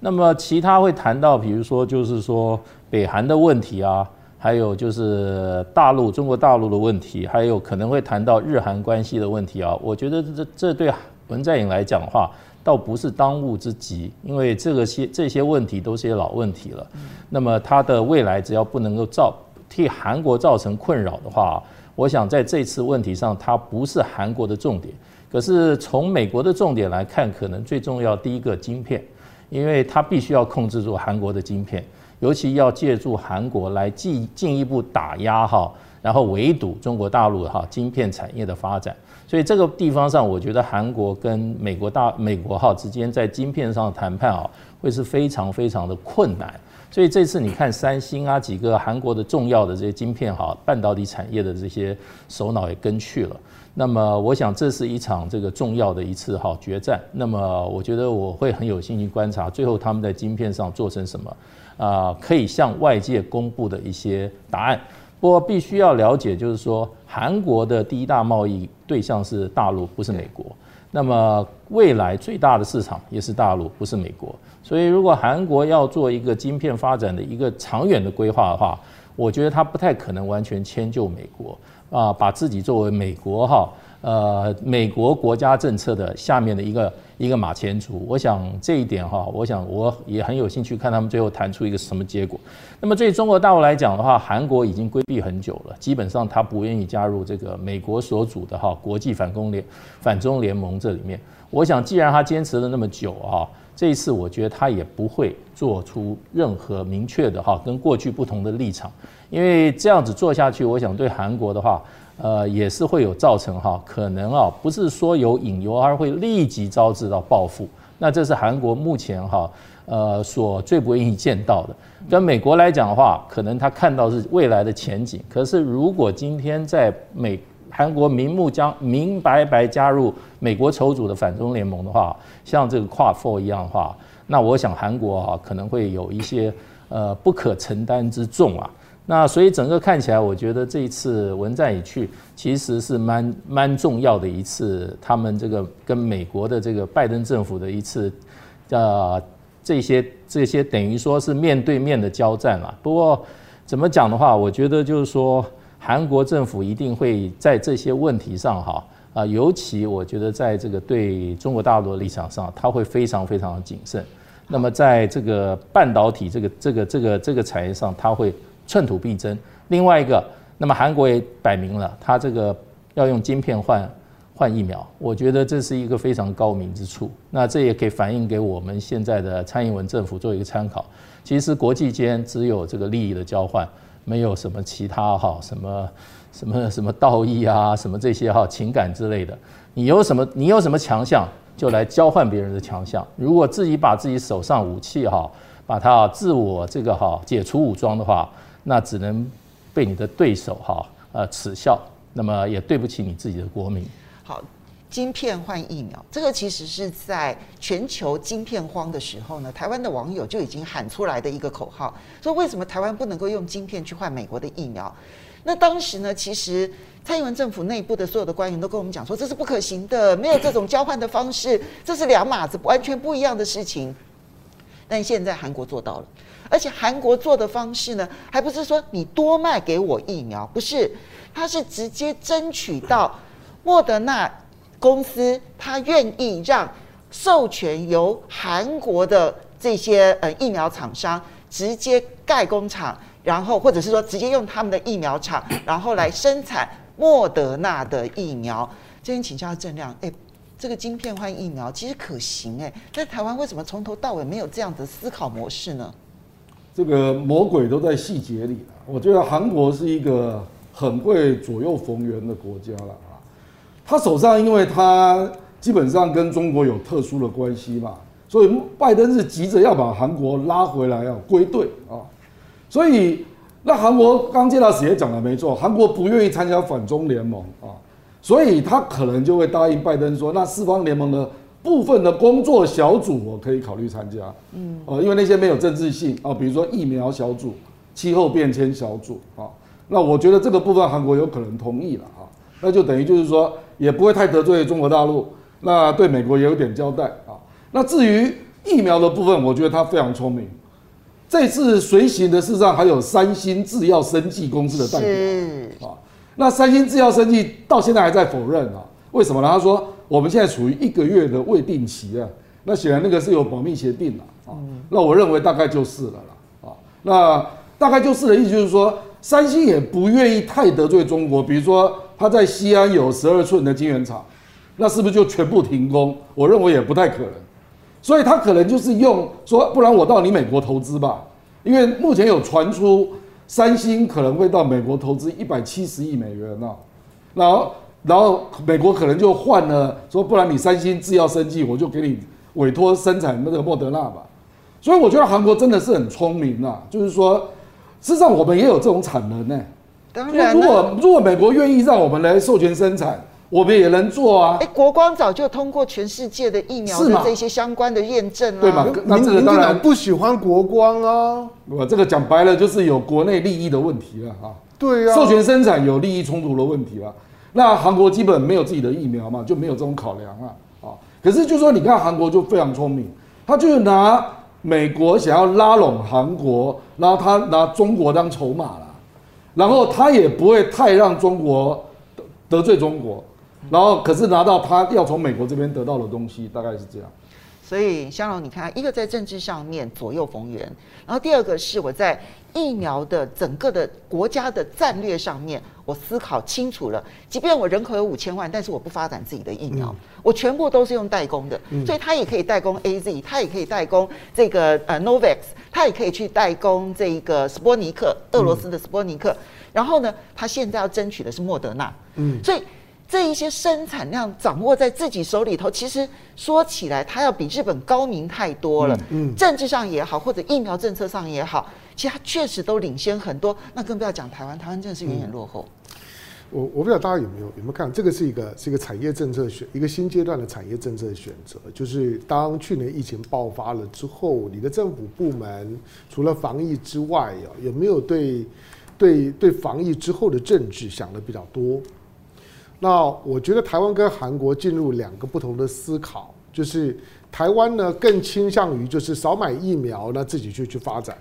那么其他会谈到，比如说就是说北韩的问题啊，还有就是大陆中国大陆的问题，还有可能会谈到日韩关系的问题啊。我觉得这这对文在寅来讲的话，倒不是当务之急，因为这个些这些问题都是些老问题了。那么他的未来只要不能够造。替韩国造成困扰的话，我想在这次问题上，它不是韩国的重点。可是从美国的重点来看，可能最重要第一个晶片，因为它必须要控制住韩国的晶片，尤其要借助韩国来进进一步打压哈，然后围堵中国大陆的哈晶片产业的发展。所以这个地方上，我觉得韩国跟美国大美国哈之间在晶片上的谈判啊，会是非常非常的困难。所以这次你看三星啊，几个韩国的重要的这些晶片哈，半导体产业的这些首脑也跟去了。那么我想这是一场这个重要的一次哈决战。那么我觉得我会很有兴趣观察最后他们在晶片上做成什么啊，可以向外界公布的一些答案。不过必须要了解，就是说韩国的第一大贸易对象是大陆，不是美国。那么未来最大的市场也是大陆，不是美国。所以如果韩国要做一个晶片发展的一个长远的规划的话，我觉得它不太可能完全迁就美国啊，把自己作为美国哈。呃，美国国家政策的下面的一个一个马前卒，我想这一点哈，我想我也很有兴趣看他们最后谈出一个什么结果。那么对中国大陆来讲的话，韩国已经规避很久了，基本上他不愿意加入这个美国所组的哈国际反攻联反中联盟这里面。我想既然他坚持了那么久啊，这一次我觉得他也不会做出任何明确的哈跟过去不同的立场，因为这样子做下去，我想对韩国的话。呃，也是会有造成哈，可能啊，不是说有引诱，而会立即招致到报复。那这是韩国目前哈，呃，所最不愿意见到的。跟美国来讲的话，可能他看到是未来的前景。可是如果今天在美韩国明目将明白白加入美国筹组的反中联盟的话，像这个 Quad 4一样的话，那我想韩国啊可能会有一些呃不可承担之重啊。那所以整个看起来，我觉得这一次文在寅去其实是蛮蛮重要的一次，他们这个跟美国的这个拜登政府的一次，呃，这些这些等于说是面对面的交战了。不过怎么讲的话，我觉得就是说韩国政府一定会在这些问题上哈啊，尤其我觉得在这个对中国大陆的立场上，他会非常非常的谨慎。那么在这个半导体这个这个这个这个产业上，他会。寸土必争。另外一个，那么韩国也摆明了，他这个要用晶片换换疫苗，我觉得这是一个非常高明之处。那这也可以反映给我们现在的蔡英文政府做一个参考。其实国际间只有这个利益的交换，没有什么其他哈什么什么什么道义啊，什么这些哈情感之类的。你有什么你有什么强项，就来交换别人的强项。如果自己把自己手上武器哈，把它自我这个哈解除武装的话。那只能被你的对手哈呃耻笑，那么也对不起你自己的国民。好，晶片换疫苗，这个其实是在全球晶片荒的时候呢，台湾的网友就已经喊出来的一个口号，说为什么台湾不能够用晶片去换美国的疫苗？那当时呢，其实蔡英文政府内部的所有的官员都跟我们讲说，这是不可行的，没有这种交换的方式，这是两码子完全不一样的事情。但现在韩国做到了，而且韩国做的方式呢，还不是说你多卖给我疫苗，不是，他是直接争取到莫德纳。公司他愿意让授权由韩国的这些呃疫苗厂商直接盖工厂，然后或者是说直接用他们的疫苗厂，然后来生产莫德纳的疫苗。这边请教郑亮，哎，这个晶片换疫苗其实可行哎，在台湾为什么从头到尾没有这样的思考模式呢？这个魔鬼都在细节里。我觉得韩国是一个很会左右逢源的国家了。他手上，因为他基本上跟中国有特殊的关系嘛，所以拜登是急着要把韩国拉回来，要归队啊。所以那韩国刚介老师也讲的没错，韩国不愿意参加反中联盟啊，所以他可能就会答应拜登说，那四方联盟的部分的工作小组我可以考虑参加，嗯，哦，因为那些没有政治性啊，比如说疫苗小组、气候变迁小组啊，那我觉得这个部分韩国有可能同意了啊，那就等于就是说。也不会太得罪中国大陆，那对美国也有点交代啊。那至于疫苗的部分，我觉得他非常聪明。这次随行的事实上还有三星制药生技公司的代表啊。那三星制药生技到现在还在否认啊？为什么呢？他说我们现在处于一个月的未定期啊。那显然那个是有保密协定了啊。那我认为大概就是了啦啊。那大概就是的意思就是说，三星也不愿意太得罪中国，比如说。他在西安有十二寸的晶圆厂，那是不是就全部停工？我认为也不太可能，所以他可能就是用说，不然我到你美国投资吧，因为目前有传出三星可能会到美国投资一百七十亿美元呢，然后然后美国可能就换了说，不然你三星制药生技，我就给你委托生产那个莫德纳吧。所以我觉得韩国真的是很聪明呐，就是说，事实上我们也有这种产能呢。当然，如果如果美国愿意让我们来授权生产，我们也能做啊。哎，国光早就通过全世界的疫苗的这些相关的验证了，对吗？那这个当然不喜欢国光啊。我这个讲白了就是有国内利益的问题了啊。对啊，授权生产有利益冲突的问题了。那韩国基本没有自己的疫苗嘛，就没有这种考量了。啊，可是就说你看韩国就非常聪明，他就是拿美国想要拉拢韩国，然后他拿中国当筹码了。然后他也不会太让中国得得罪中国，然后可是拿到他要从美国这边得到的东西，大概是这样。所以香龙，你看，一个在政治上面左右逢源，然后第二个是我在疫苗的整个的国家的战略上面，我思考清楚了。即便我人口有五千万，但是我不发展自己的疫苗，我全部都是用代工的，所以他也可以代工 AZ，他也可以代工这个呃 Novavax，他也可以去代工这个斯波尼克，俄罗斯的斯波尼克。然后呢，他现在要争取的是莫德纳，嗯，所以。这一些生产量掌握在自己手里头，其实说起来，它要比日本高明太多了。嗯，政治上也好，或者疫苗政策上也好，其实它确实都领先很多。那更不要讲台湾，台湾真的是远远落后。我我不知道大家有没有有没有看，这个是一个是一个产业政策选一个新阶段的产业政策选择，就是当去年疫情爆发了之后，你的政府部门除了防疫之外，有没有对对对防疫之后的政治想的比较多？那我觉得台湾跟韩国进入两个不同的思考，就是台湾呢更倾向于就是少买疫苗，那自己去去发展。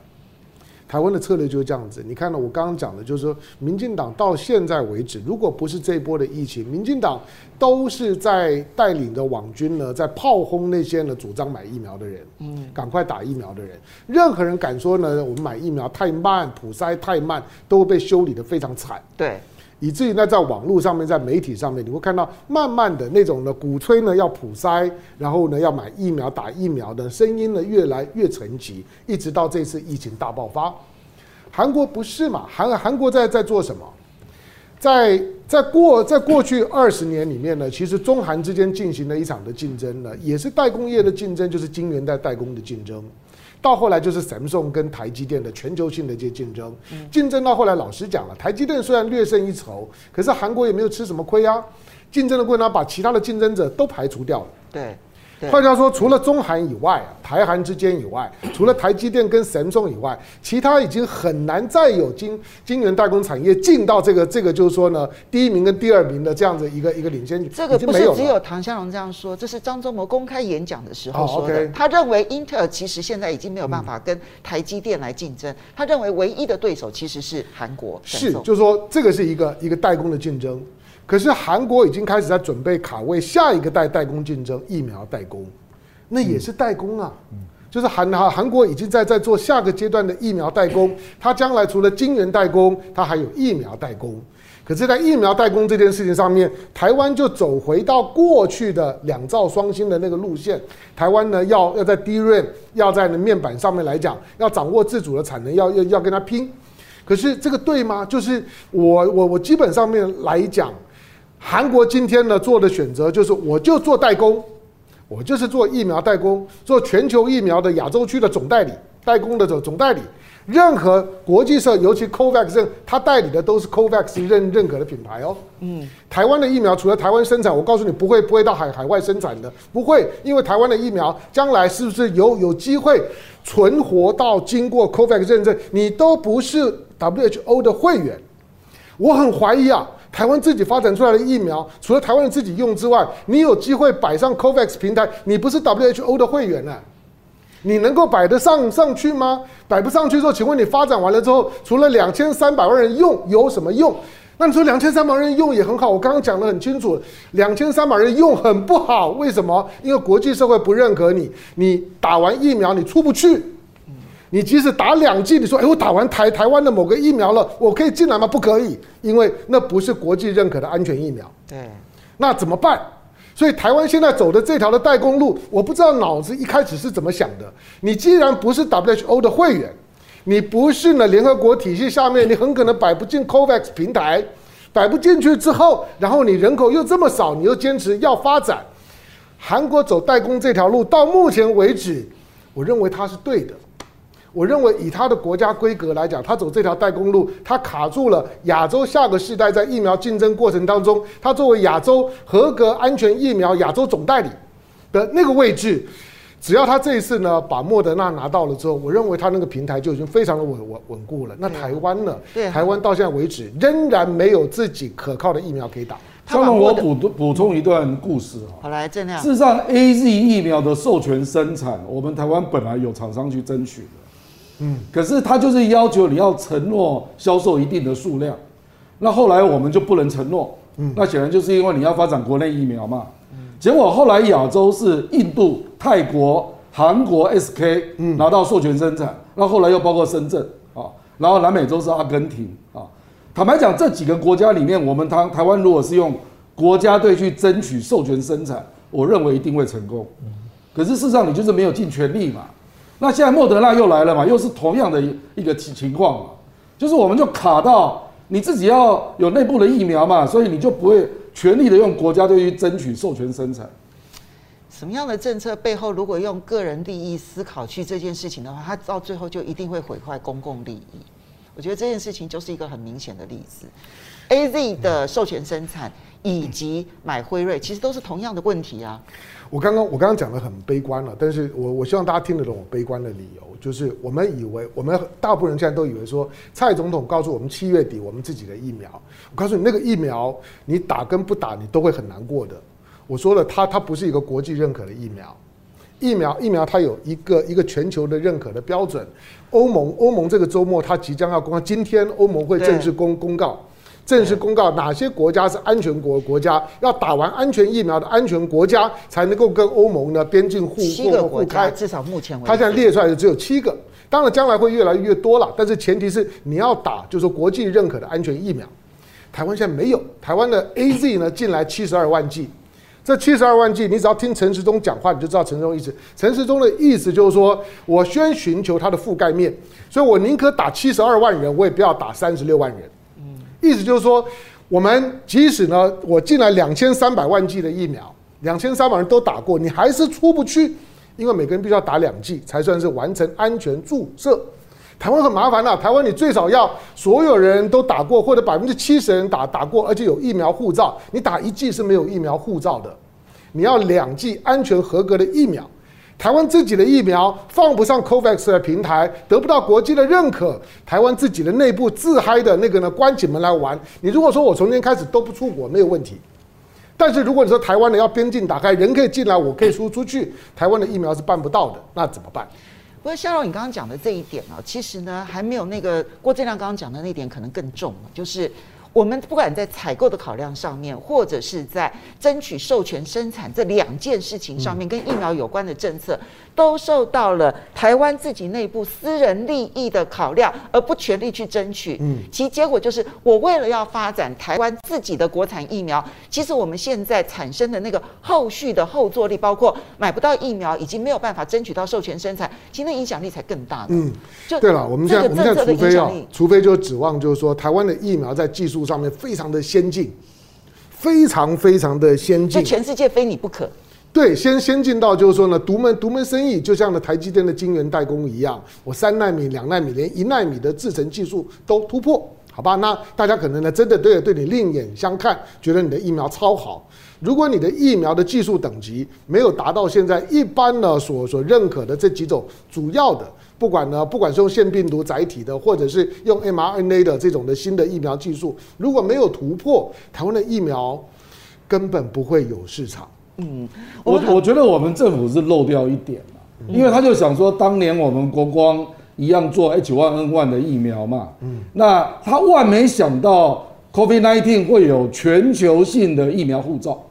台湾的策略就是这样子。你看到我刚刚讲的，就是说民进党到现在为止，如果不是这一波的疫情，民进党都是在带领着网军呢，在炮轰那些呢主张买疫苗的人，嗯，赶快打疫苗的人。任何人敢说呢，我们买疫苗太慢，普筛太慢，都会被修理得非常惨。对。以至于呢，在网络上面，在媒体上面，你会看到慢慢的那种呢，鼓吹呢要普筛，然后呢要买疫苗、打疫苗的声音呢越来越沉寂，一直到这次疫情大爆发。韩国不是嘛？韩韩国在在做什么？在在过在过去二十年里面呢，其实中韩之间进行了一场的竞争呢，也是代工业的竞争，就是晶圆代代工的竞争。到后来就是 Samsung 跟台积电的全球性的这些竞争，竞争到后来，老实讲了，台积电虽然略胜一筹，可是韩国也没有吃什么亏啊。竞争的过程把其他的竞争者都排除掉了。对。换句话说，除了中韩以外，台韩之间以外，除了台积电跟三星以外，其他已经很难再有晶晶圆代工产业进到这个这个，就是说呢，第一名跟第二名的这样子一个一个领先。这个不是只有唐湘龙这样说，这是张忠谋公开演讲的时候说的。他认为英特尔其实现在已经没有办法跟台积电来竞争，他认为唯一的对手其实是韩国。是，就是说这个是一个一个代工的竞争。可是韩国已经开始在准备卡位下一个代代工竞争，疫苗代工，那也是代工啊。就是韩韩韩国已经在在做下个阶段的疫苗代工，它将来除了晶圆代工，它还有疫苗代工。可是，在疫苗代工这件事情上面，台湾就走回到过去的两兆双星的那个路线。台湾呢，要要在 DRAM，要在面板上面来讲，要掌握自主的产能，要要要跟它拼。可是这个对吗？就是我我我基本上面来讲。韩国今天呢做的选择就是，我就做代工，我就是做疫苗代工，做全球疫苗的亚洲区的总代理，代工的总总代理。任何国际社，尤其 COVAX，认他代理的都是 COVAX 认认可的品牌哦。嗯，台湾的疫苗除了台湾生产，我告诉你不会不会到海海外生产的，不会，因为台湾的疫苗将来是不是有有机会存活到经过 COVAX 认证，你都不是 WHO 的会员，我很怀疑啊。台湾自己发展出来的疫苗，除了台湾人自己用之外，你有机会摆上 COVAX 平台，你不是 WHO 的会员呢、你能够摆得上上去吗？摆不上去之后，请问你发展完了之后，除了两千三百万人用，有什么用？那你说两千三百万人用也很好，我刚刚讲得很清楚，两千三百人用很不好，为什么？因为国际社会不认可你，你打完疫苗你出不去。你即使打两剂，你说，哎，我打完台台湾的某个疫苗了，我可以进来吗？不可以，因为那不是国际认可的安全疫苗。对，那怎么办？所以台湾现在走的这条的代工路，我不知道脑子一开始是怎么想的。你既然不是 WHO 的会员，你不是呢联合国体系下面，你很可能摆不进 COVAX 平台，摆不进去之后，然后你人口又这么少，你又坚持要发展。韩国走代工这条路，到目前为止，我认为它是对的。我认为以他的国家规格来讲，他走这条代工路，他卡住了亚洲下个世代在疫苗竞争过程当中，他作为亚洲合格安全疫苗亚洲总代理的那个位置，只要他这一次呢把莫德纳拿到了之后，我认为他那个平台就已经非常的稳稳稳固了。那台湾呢？对，台湾到现在为止仍然没有自己可靠的疫苗可以打。张龙，我补补充一段故事啊。好，来这样。事实上，AZ 疫苗的授权生产，我们台湾本来有厂商去争取的。嗯，可是他就是要求你要承诺销售一定的数量，那后来我们就不能承诺，嗯，那显然就是因为你要发展国内疫苗嘛，嗯，结果后来亚洲是印度、泰国、韩国 SK 拿到授权生产，那后来又包括深圳啊，然后南美洲是阿根廷啊，坦白讲这几个国家里面，我们台台湾如果是用国家队去争取授权生产，我认为一定会成功，可是事实上你就是没有尽全力嘛。那现在莫德纳又来了嘛，又是同样的一个情情况，就是我们就卡到你自己要有内部的疫苗嘛，所以你就不会全力的用国家队去争取授权生产。什么样的政策背后，如果用个人利益思考去这件事情的话，它到最后就一定会毁坏公共利益。我觉得这件事情就是一个很明显的例子。AZ 的授权生产以及买辉瑞，其实都是同样的问题啊。我刚刚我刚刚讲的很悲观了，但是我我希望大家听得懂我悲观的理由，就是我们以为我们大部分人现在都以为说，蔡总统告诉我们七月底我们自己的疫苗，我告诉你那个疫苗你打跟不打你都会很难过的。我说了，它它不是一个国际认可的疫苗，疫苗疫苗它有一个一个全球的认可的标准。欧盟欧盟这个周末它即将要公告，今天欧盟会正式公公告。正式公告哪些国家是安全国国家，要打完安全疫苗的安全国家才能够跟欧盟呢边境互互互开。至少目前为止，他现在列出来的只有七个，当然将来会越来越多了，但是前提是你要打，就是说国际认可的安全疫苗。台湾现在没有，台湾的 AZ 呢进来七十二万剂，这七十二万剂，你只要听陈时中讲话，你就知道陈时中意思。陈时中的意思就是说，我先寻求它的覆盖面，所以我宁可打七十二万人，我也不要打三十六万人。意思就是说，我们即使呢，我进来两千三百万剂的疫苗，两千三百人都打过，你还是出不去，因为每个人必须要打两剂才算是完成安全注射。台湾很麻烦啊，台湾你最少要所有人都打过，或者百分之七十人打打过，而且有疫苗护照。你打一剂是没有疫苗护照的，你要两剂安全合格的疫苗。台湾自己的疫苗放不上 COVAX 的平台，得不到国际的认可。台湾自己的内部自嗨的那个呢，关起门来玩。你如果说我从今天开始都不出国，没有问题。但是如果你说台湾的要边境打开，人可以进来，我可以输出去，台湾的疫苗是办不到的，那怎么办？不过夏蓉，你刚刚讲的这一点啊，其实呢还没有那个郭正亮刚刚讲的那点可能更重，就是。我们不管在采购的考量上面，或者是在争取授权生产这两件事情上面，跟疫苗有关的政策，都受到了台湾自己内部私人利益的考量，而不全力去争取。嗯，其结果就是，我为了要发展台湾自己的国产疫苗，其实我们现在产生的那个后续的后坐力，包括买不到疫苗，已经没有办法争取到授权生产，其实那影响力才更大。嗯，就对了，我们现在我们现在除非要，除非就指望就是说，台湾的疫苗在技术上面非常的先进，非常非常的先进，就全世界非你不可。对，先先进到就是说呢，独门独门生意，就像呢台积电的晶圆代工一样，我三奈米、两奈米，连一奈米的制程技术都突破，好吧？那大家可能呢真的对对你另眼相看，觉得你的疫苗超好。如果你的疫苗的技术等级没有达到现在一般呢所所认可的这几种主要的，不管呢不管是用腺病毒载体的，或者是用 mRNA 的这种的新的疫苗技术，如果没有突破，台湾的疫苗根本不会有市场。嗯，我我觉得我们政府是漏掉一点了，因为他就想说，当年我们国光一样做 H1N1 的疫苗嘛，嗯，那他万没想到 COVID nineteen 会有全球性的疫苗护照。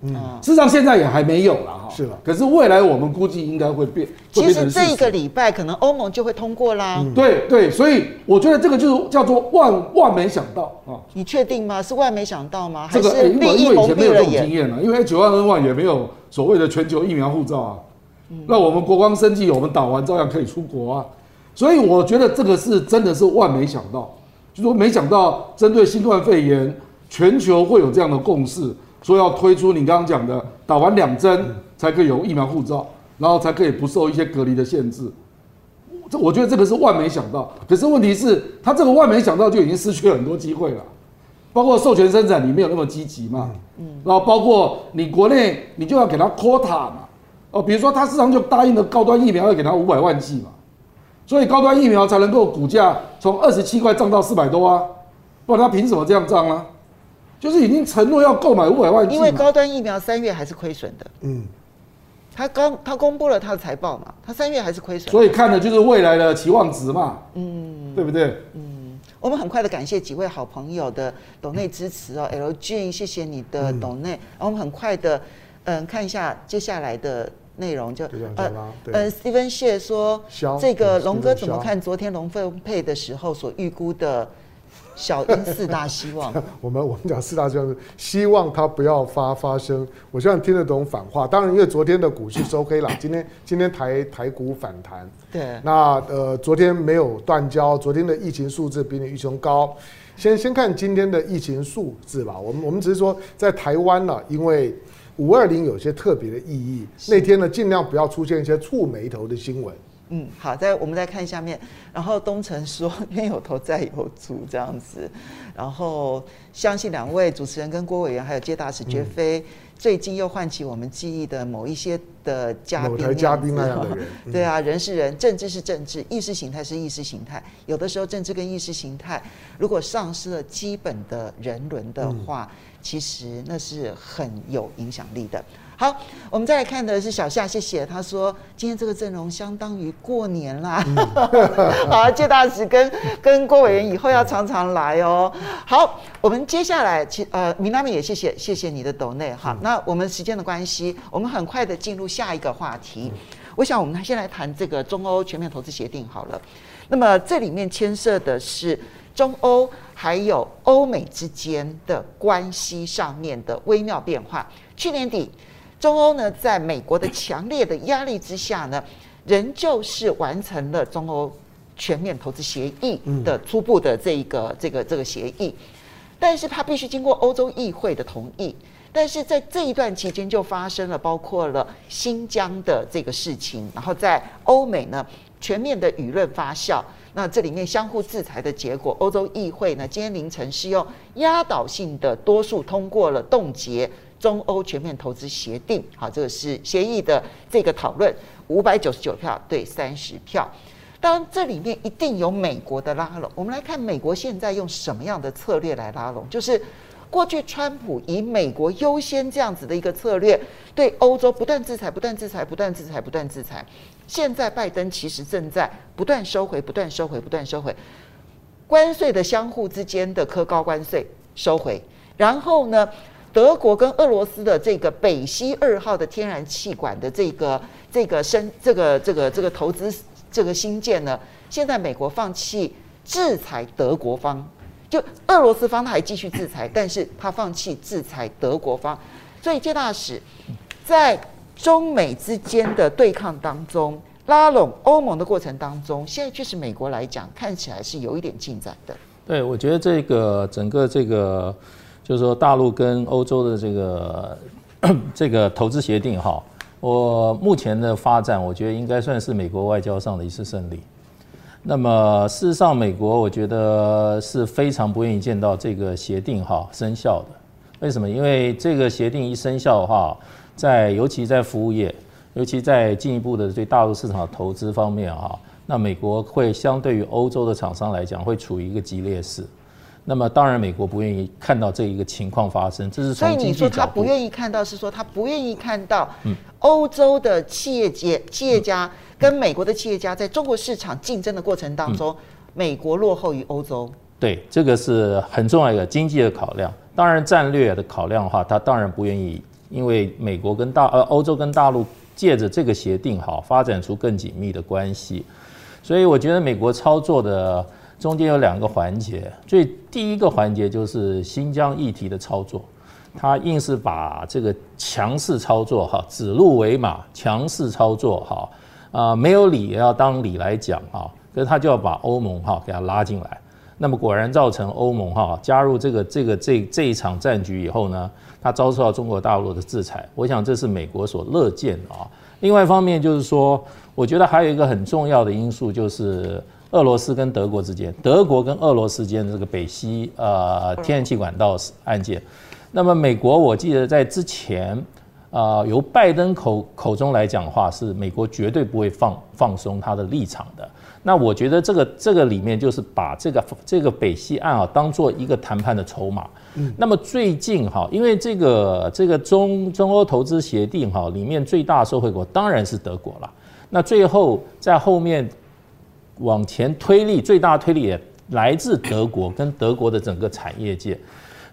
嗯，事实上现在也还没有了哈。是了，可是未来我们估计应该会变。其实这一个礼拜可能欧盟就会通过啦。嗯、对对，所以我觉得这个就是叫做万万没想到啊。你确定吗？是万没想到吗？这个还是？因为以前没有这种经验了，因为九万 N 万也没有所谓的全球疫苗护照啊。嗯、那我们国光生技，我们打完照样可以出国啊。所以我觉得这个是真的是万没想到，就说没想到针对新冠肺炎，全球会有这样的共识。说要推出你刚刚讲的，打完两针才可以有疫苗护照，然后才可以不受一些隔离的限制。这我觉得这个是万没想到。可是问题是，他这个万没想到就已经失去了很多机会了。包括授权生产，你没有那么积极嘛。嗯。然后包括你国内，你就要给他 quota 嘛。哦，比如说他市场就答应了高端疫苗要给他五百万剂嘛，所以高端疫苗才能够股价从二十七块涨到四百多啊，不然他凭什么这样涨呢？就是已经承诺要购买五百万剂，因为高端疫苗三月还是亏损的。嗯，他刚他公布了他的财报嘛，他三月还是亏损，所以看的就是未来的期望值嘛。嗯，对不对？嗯，我们很快的感谢几位好朋友的斗内支持哦，L G，谢谢你的斗内。然后我们很快的，嗯，看一下接下来的内容，就呃呃，Steven 谢说，这个龙哥怎么看昨天龙凤配的时候所预估的？小英四大希望，我们我们讲四大希望是希望它不要发发生。我希望听得懂反话。当然，因为昨天的股市收黑了，今天今天台台股反弹。对。那呃，昨天没有断交，昨天的疫情数字比你预期高。先先看今天的疫情数字吧。我们我们只是说在台湾呢，因为五二零有些特别的意义，那天呢尽量不要出现一些触眉头的新闻。嗯，好，再我们再看下面，然后东城说 冤有头债有主这样子，然后相信两位主持人跟郭委员还有接大使绝非最近又唤起我们记忆的某一些的嘉宾，某台嘉宾那样的人，对啊，人是人，政治是政治，意识形态是意识形态，有的时候政治跟意识形态如果丧失了基本的人伦的话，其实那是很有影响力的。好，我们再来看的是小夏，谢谢他说今天这个阵容相当于过年啦。嗯、好，谢大使跟跟郭委员以后要常常来哦。好，我们接下来其呃，米娜们也谢谢谢谢你的斗内哈。嗯、那我们时间的关系，我们很快的进入下一个话题。我想我们先来谈这个中欧全面投资协定好了。那么这里面牵涉的是中欧还有欧美之间的关系上面的微妙变化。去年底。中欧呢，在美国的强烈的压力之下呢，仍旧是完成了中欧全面投资协议的初步的这一个这个这个协议，但是它必须经过欧洲议会的同意。但是在这一段期间，就发生了包括了新疆的这个事情，然后在欧美呢，全面的舆论发酵，那这里面相互制裁的结果，欧洲议会呢今天凌晨是用压倒性的多数通过了冻结中欧全面投资协定。好，这个是协议的这个讨论，五百九十九票对三十票。当然，这里面一定有美国的拉拢。我们来看美国现在用什么样的策略来拉拢，就是。过去，川普以美国优先这样子的一个策略，对欧洲不断制裁、不断制裁、不断制裁、不断制裁。现在拜登其实正在不断收回、不断收回、不断收回关税的相互之间的科高关税收回。然后呢，德国跟俄罗斯的这个北溪二号的天然气管的这个这个生这个这个这个投资这个新建呢，现在美国放弃制裁德国方。就俄罗斯方他还继续制裁，但是他放弃制裁德国方，所以介大使在中美之间的对抗当中，拉拢欧盟的过程当中，现在确实美国来讲看起来是有一点进展的。对，我觉得这个整个这个就是说大陆跟欧洲的这个 这个投资协定哈，我目前的发展，我觉得应该算是美国外交上的一次胜利。那么事实上，美国我觉得是非常不愿意见到这个协定哈生效的。为什么？因为这个协定一生效的话，在尤其在服务业，尤其在进一步的对大陆市场的投资方面哈，那美国会相对于欧洲的厂商来讲，会处于一个激烈势。那么当然，美国不愿意看到这一个情况发生，这是从经济角度。所以你说他不愿意看到，是说他不愿意看到欧洲的企业界、企业家跟美国的企业家在中国市场竞争的过程当中，美国落后于欧洲。对，这个是很重要一个经济的考量。当然，战略的考量的话，他当然不愿意，因为美国跟大呃欧洲跟大陆借着这个协定好，发展出更紧密的关系。所以我觉得美国操作的。中间有两个环节，最第一个环节就是新疆议题的操作，他硬是把这个强势操作哈，指鹿为马，强势操作哈，啊没有理也要当理来讲哈，可是他就要把欧盟哈给他拉进来，那么果然造成欧盟哈加入这个这个这这一场战局以后呢，他遭受到中国大陆的制裁，我想这是美国所乐见的啊。另外一方面就是说，我觉得还有一个很重要的因素就是。俄罗斯跟德国之间，德国跟俄罗斯间的这个北溪呃天然气管道案件，那么美国我记得在之前啊、呃、由拜登口口中来讲的话，是美国绝对不会放放松他的立场的。那我觉得这个这个里面就是把这个这个北溪案啊当做一个谈判的筹码。嗯。那么最近哈，因为这个这个中中欧投资协定哈里面最大受惠国当然是德国了。那最后在后面。往前推力最大推力也来自德国跟德国的整个产业界，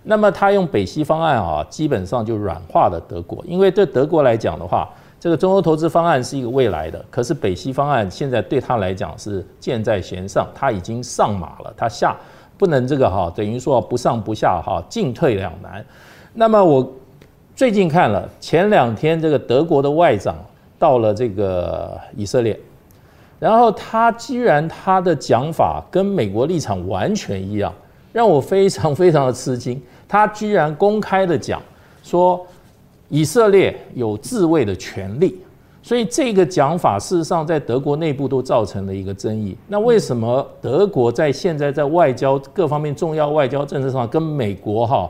那么他用北溪方案啊，基本上就软化了德国，因为对德国来讲的话，这个中欧投资方案是一个未来的，可是北溪方案现在对他来讲是箭在弦上，他已经上马了，他下不能这个哈，等于说不上不下哈，进退两难。那么我最近看了前两天这个德国的外长到了这个以色列。然后他居然他的讲法跟美国立场完全一样，让我非常非常的吃惊。他居然公开的讲说，以色列有自卫的权利，所以这个讲法事实上在德国内部都造成了一个争议。那为什么德国在现在在外交各方面重要外交政策上跟美国哈，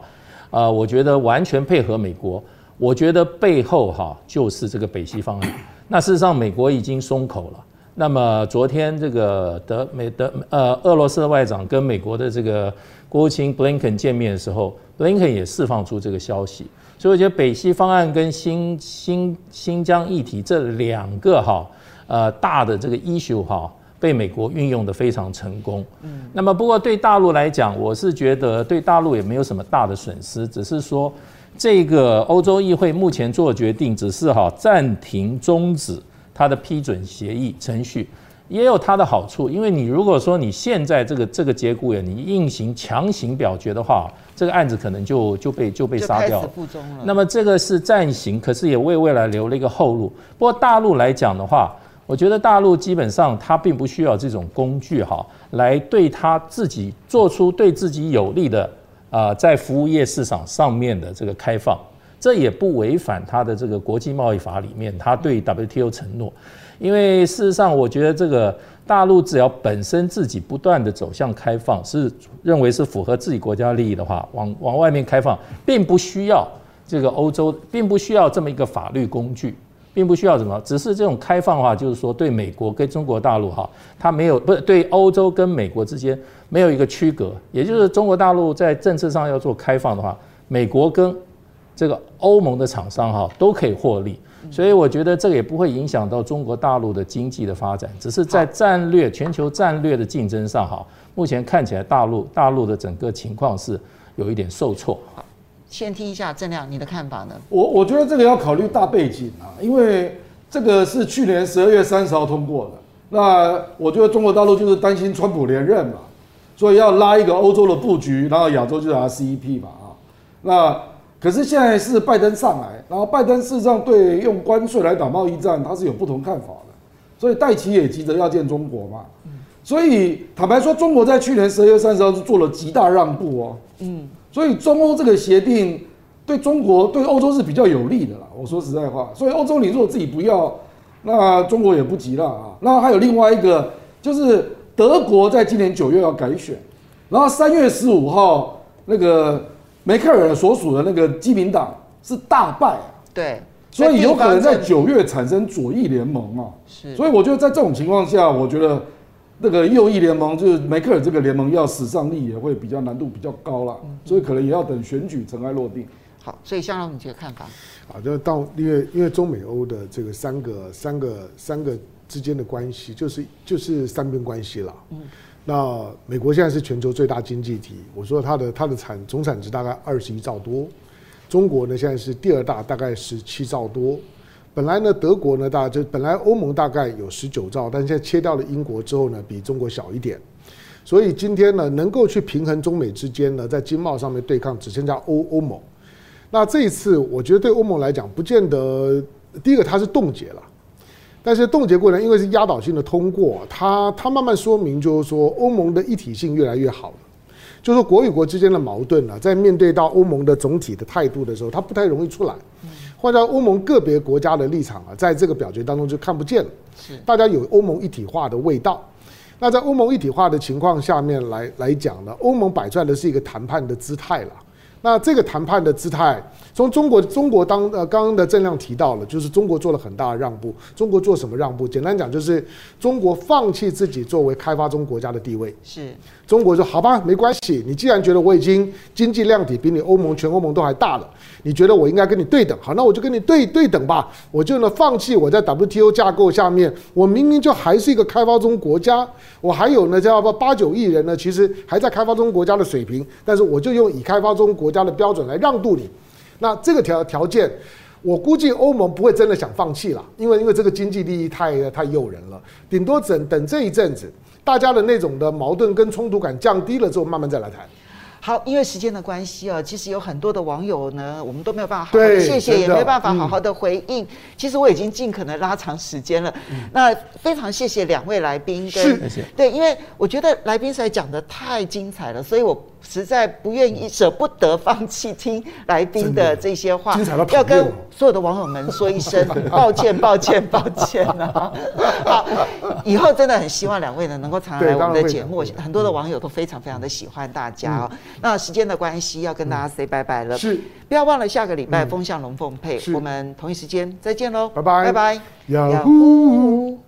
呃，我觉得完全配合美国？我觉得背后哈就是这个北溪方案。那事实上美国已经松口了。那么昨天这个德美德呃俄罗斯的外长跟美国的这个国务卿布林肯见面的时候，布林肯也释放出这个消息，所以我觉得北溪方案跟新新新疆议题这两个哈呃大的这个 issue 哈被美国运用得非常成功。嗯，那么不过对大陆来讲，我是觉得对大陆也没有什么大的损失，只是说这个欧洲议会目前做决定只是哈暂停终止。它的批准协议程序也有它的好处，因为你如果说你现在这个这个节骨眼，你硬行强行表决的话，这个案子可能就就被就被杀掉了。那么这个是暂行，可是也为未来留了一个后路。不过大陆来讲的话，我觉得大陆基本上它并不需要这种工具哈，来对它自己做出对自己有利的啊，在服务业市场上面的这个开放。这也不违反他的这个国际贸易法里面，他对 WTO 承诺，因为事实上，我觉得这个大陆只要本身自己不断的走向开放，是认为是符合自己国家利益的话，往往外面开放，并不需要这个欧洲，并不需要这么一个法律工具。并不需要什么，只是这种开放的话，就是说对美国跟中国大陆哈，它没有不是对欧洲跟美国之间没有一个区隔，也就是中国大陆在政策上要做开放的话，美国跟这个欧盟的厂商哈都可以获利，所以我觉得这个也不会影响到中国大陆的经济的发展，只是在战略全球战略的竞争上哈，目前看起来大陆大陆的整个情况是有一点受挫。先听一下郑亮，你的看法呢？我我觉得这个要考虑大背景啊，因为这个是去年十二月三十号通过的。那我觉得中国大陆就是担心川普连任嘛，所以要拉一个欧洲的布局，然后亚洲就是 RCEP 嘛啊。那可是现在是拜登上来，然后拜登事实上对用关税来打贸易战，他是有不同看法的。所以戴奇也急着要见中国嘛。所以坦白说，中国在去年十二月三十号是做了极大让步哦。嗯。所以中欧这个协定对中国、对欧洲是比较有利的啦。我说实在话，所以欧洲你如果自己不要，那中国也不急了啊。那还有另外一个，就是德国在今年九月要改选，然后三月十五号那个梅克尔所属的那个基民党是大败啊。对，所以有可能在九月产生左翼联盟啊。是，所以我觉得在这种情况下，我觉得。那个右翼联盟就是梅克尔这个联盟要使上力也会比较难度比较高了，所以可能也要等选举尘埃落定。好，所以香龙你这个看法？啊，就到因为因为中美欧的这个三个三个三个之间的关系，就是就是三边关系了。嗯，那美国现在是全球最大经济体，我说它的它的产总产值大概二十一兆多，中国呢现在是第二大，大概十七兆多。本来呢，德国呢，大概就本来欧盟大概有十九兆，但现在切掉了英国之后呢，比中国小一点。所以今天呢，能够去平衡中美之间呢，在经贸上面对抗，只剩下欧欧盟。那这一次，我觉得对欧盟来讲，不见得第一个它是冻结了，但是冻结过程因为是压倒性的通过，它它慢慢说明就是说欧盟的一体性越来越好了，就是说国与国之间的矛盾呢，在面对到欧盟的总体的态度的时候，它不太容易出来。或者欧盟个别国家的立场啊，在这个表决当中就看不见了。是，大家有欧盟一体化的味道。那在欧盟一体化的情况下面来来讲呢，欧盟摆出来的是一个谈判的姿态了。那这个谈判的姿态，从中国中国当呃刚刚的郑亮提到了，就是中国做了很大的让步。中国做什么让步？简单讲就是中国放弃自己作为开发中国家的地位。是。中国说好吧，没关系。你既然觉得我已经经济量体比你欧盟全欧盟都还大了，你觉得我应该跟你对等，好，那我就跟你对对等吧。我就呢放弃我在 WTO 架构下面，我明明就还是一个开发中国家，我还有呢叫八九亿人呢，其实还在开发中国家的水平，但是我就用以开发中国家的标准来让渡你。那这个条条件，我估计欧盟不会真的想放弃了，因为因为这个经济利益太太诱人了，顶多等等这一阵子。大家的那种的矛盾跟冲突感降低了之后，慢慢再来谈。好，因为时间的关系啊，其实有很多的网友呢，我们都没有办法好好的谢谢，也没有办法好好的回应。嗯、其实我已经尽可能拉长时间了。嗯、那非常谢谢两位来宾跟，是对，因为我觉得来宾实在讲的太精彩了，所以我。实在不愿意、舍不得放弃听来宾的这些话，要跟所有的网友们说一声 抱歉、抱歉、抱歉啊！好，以后真的很希望两位呢能够常来我们的节目，很多的网友都非常非常的喜欢大家啊。那时间的关系，要跟大家 say 拜拜了，是，不要忘了下个礼拜风向龙凤配，我们同一时间再见喽，拜拜。拜拜，Yahoo。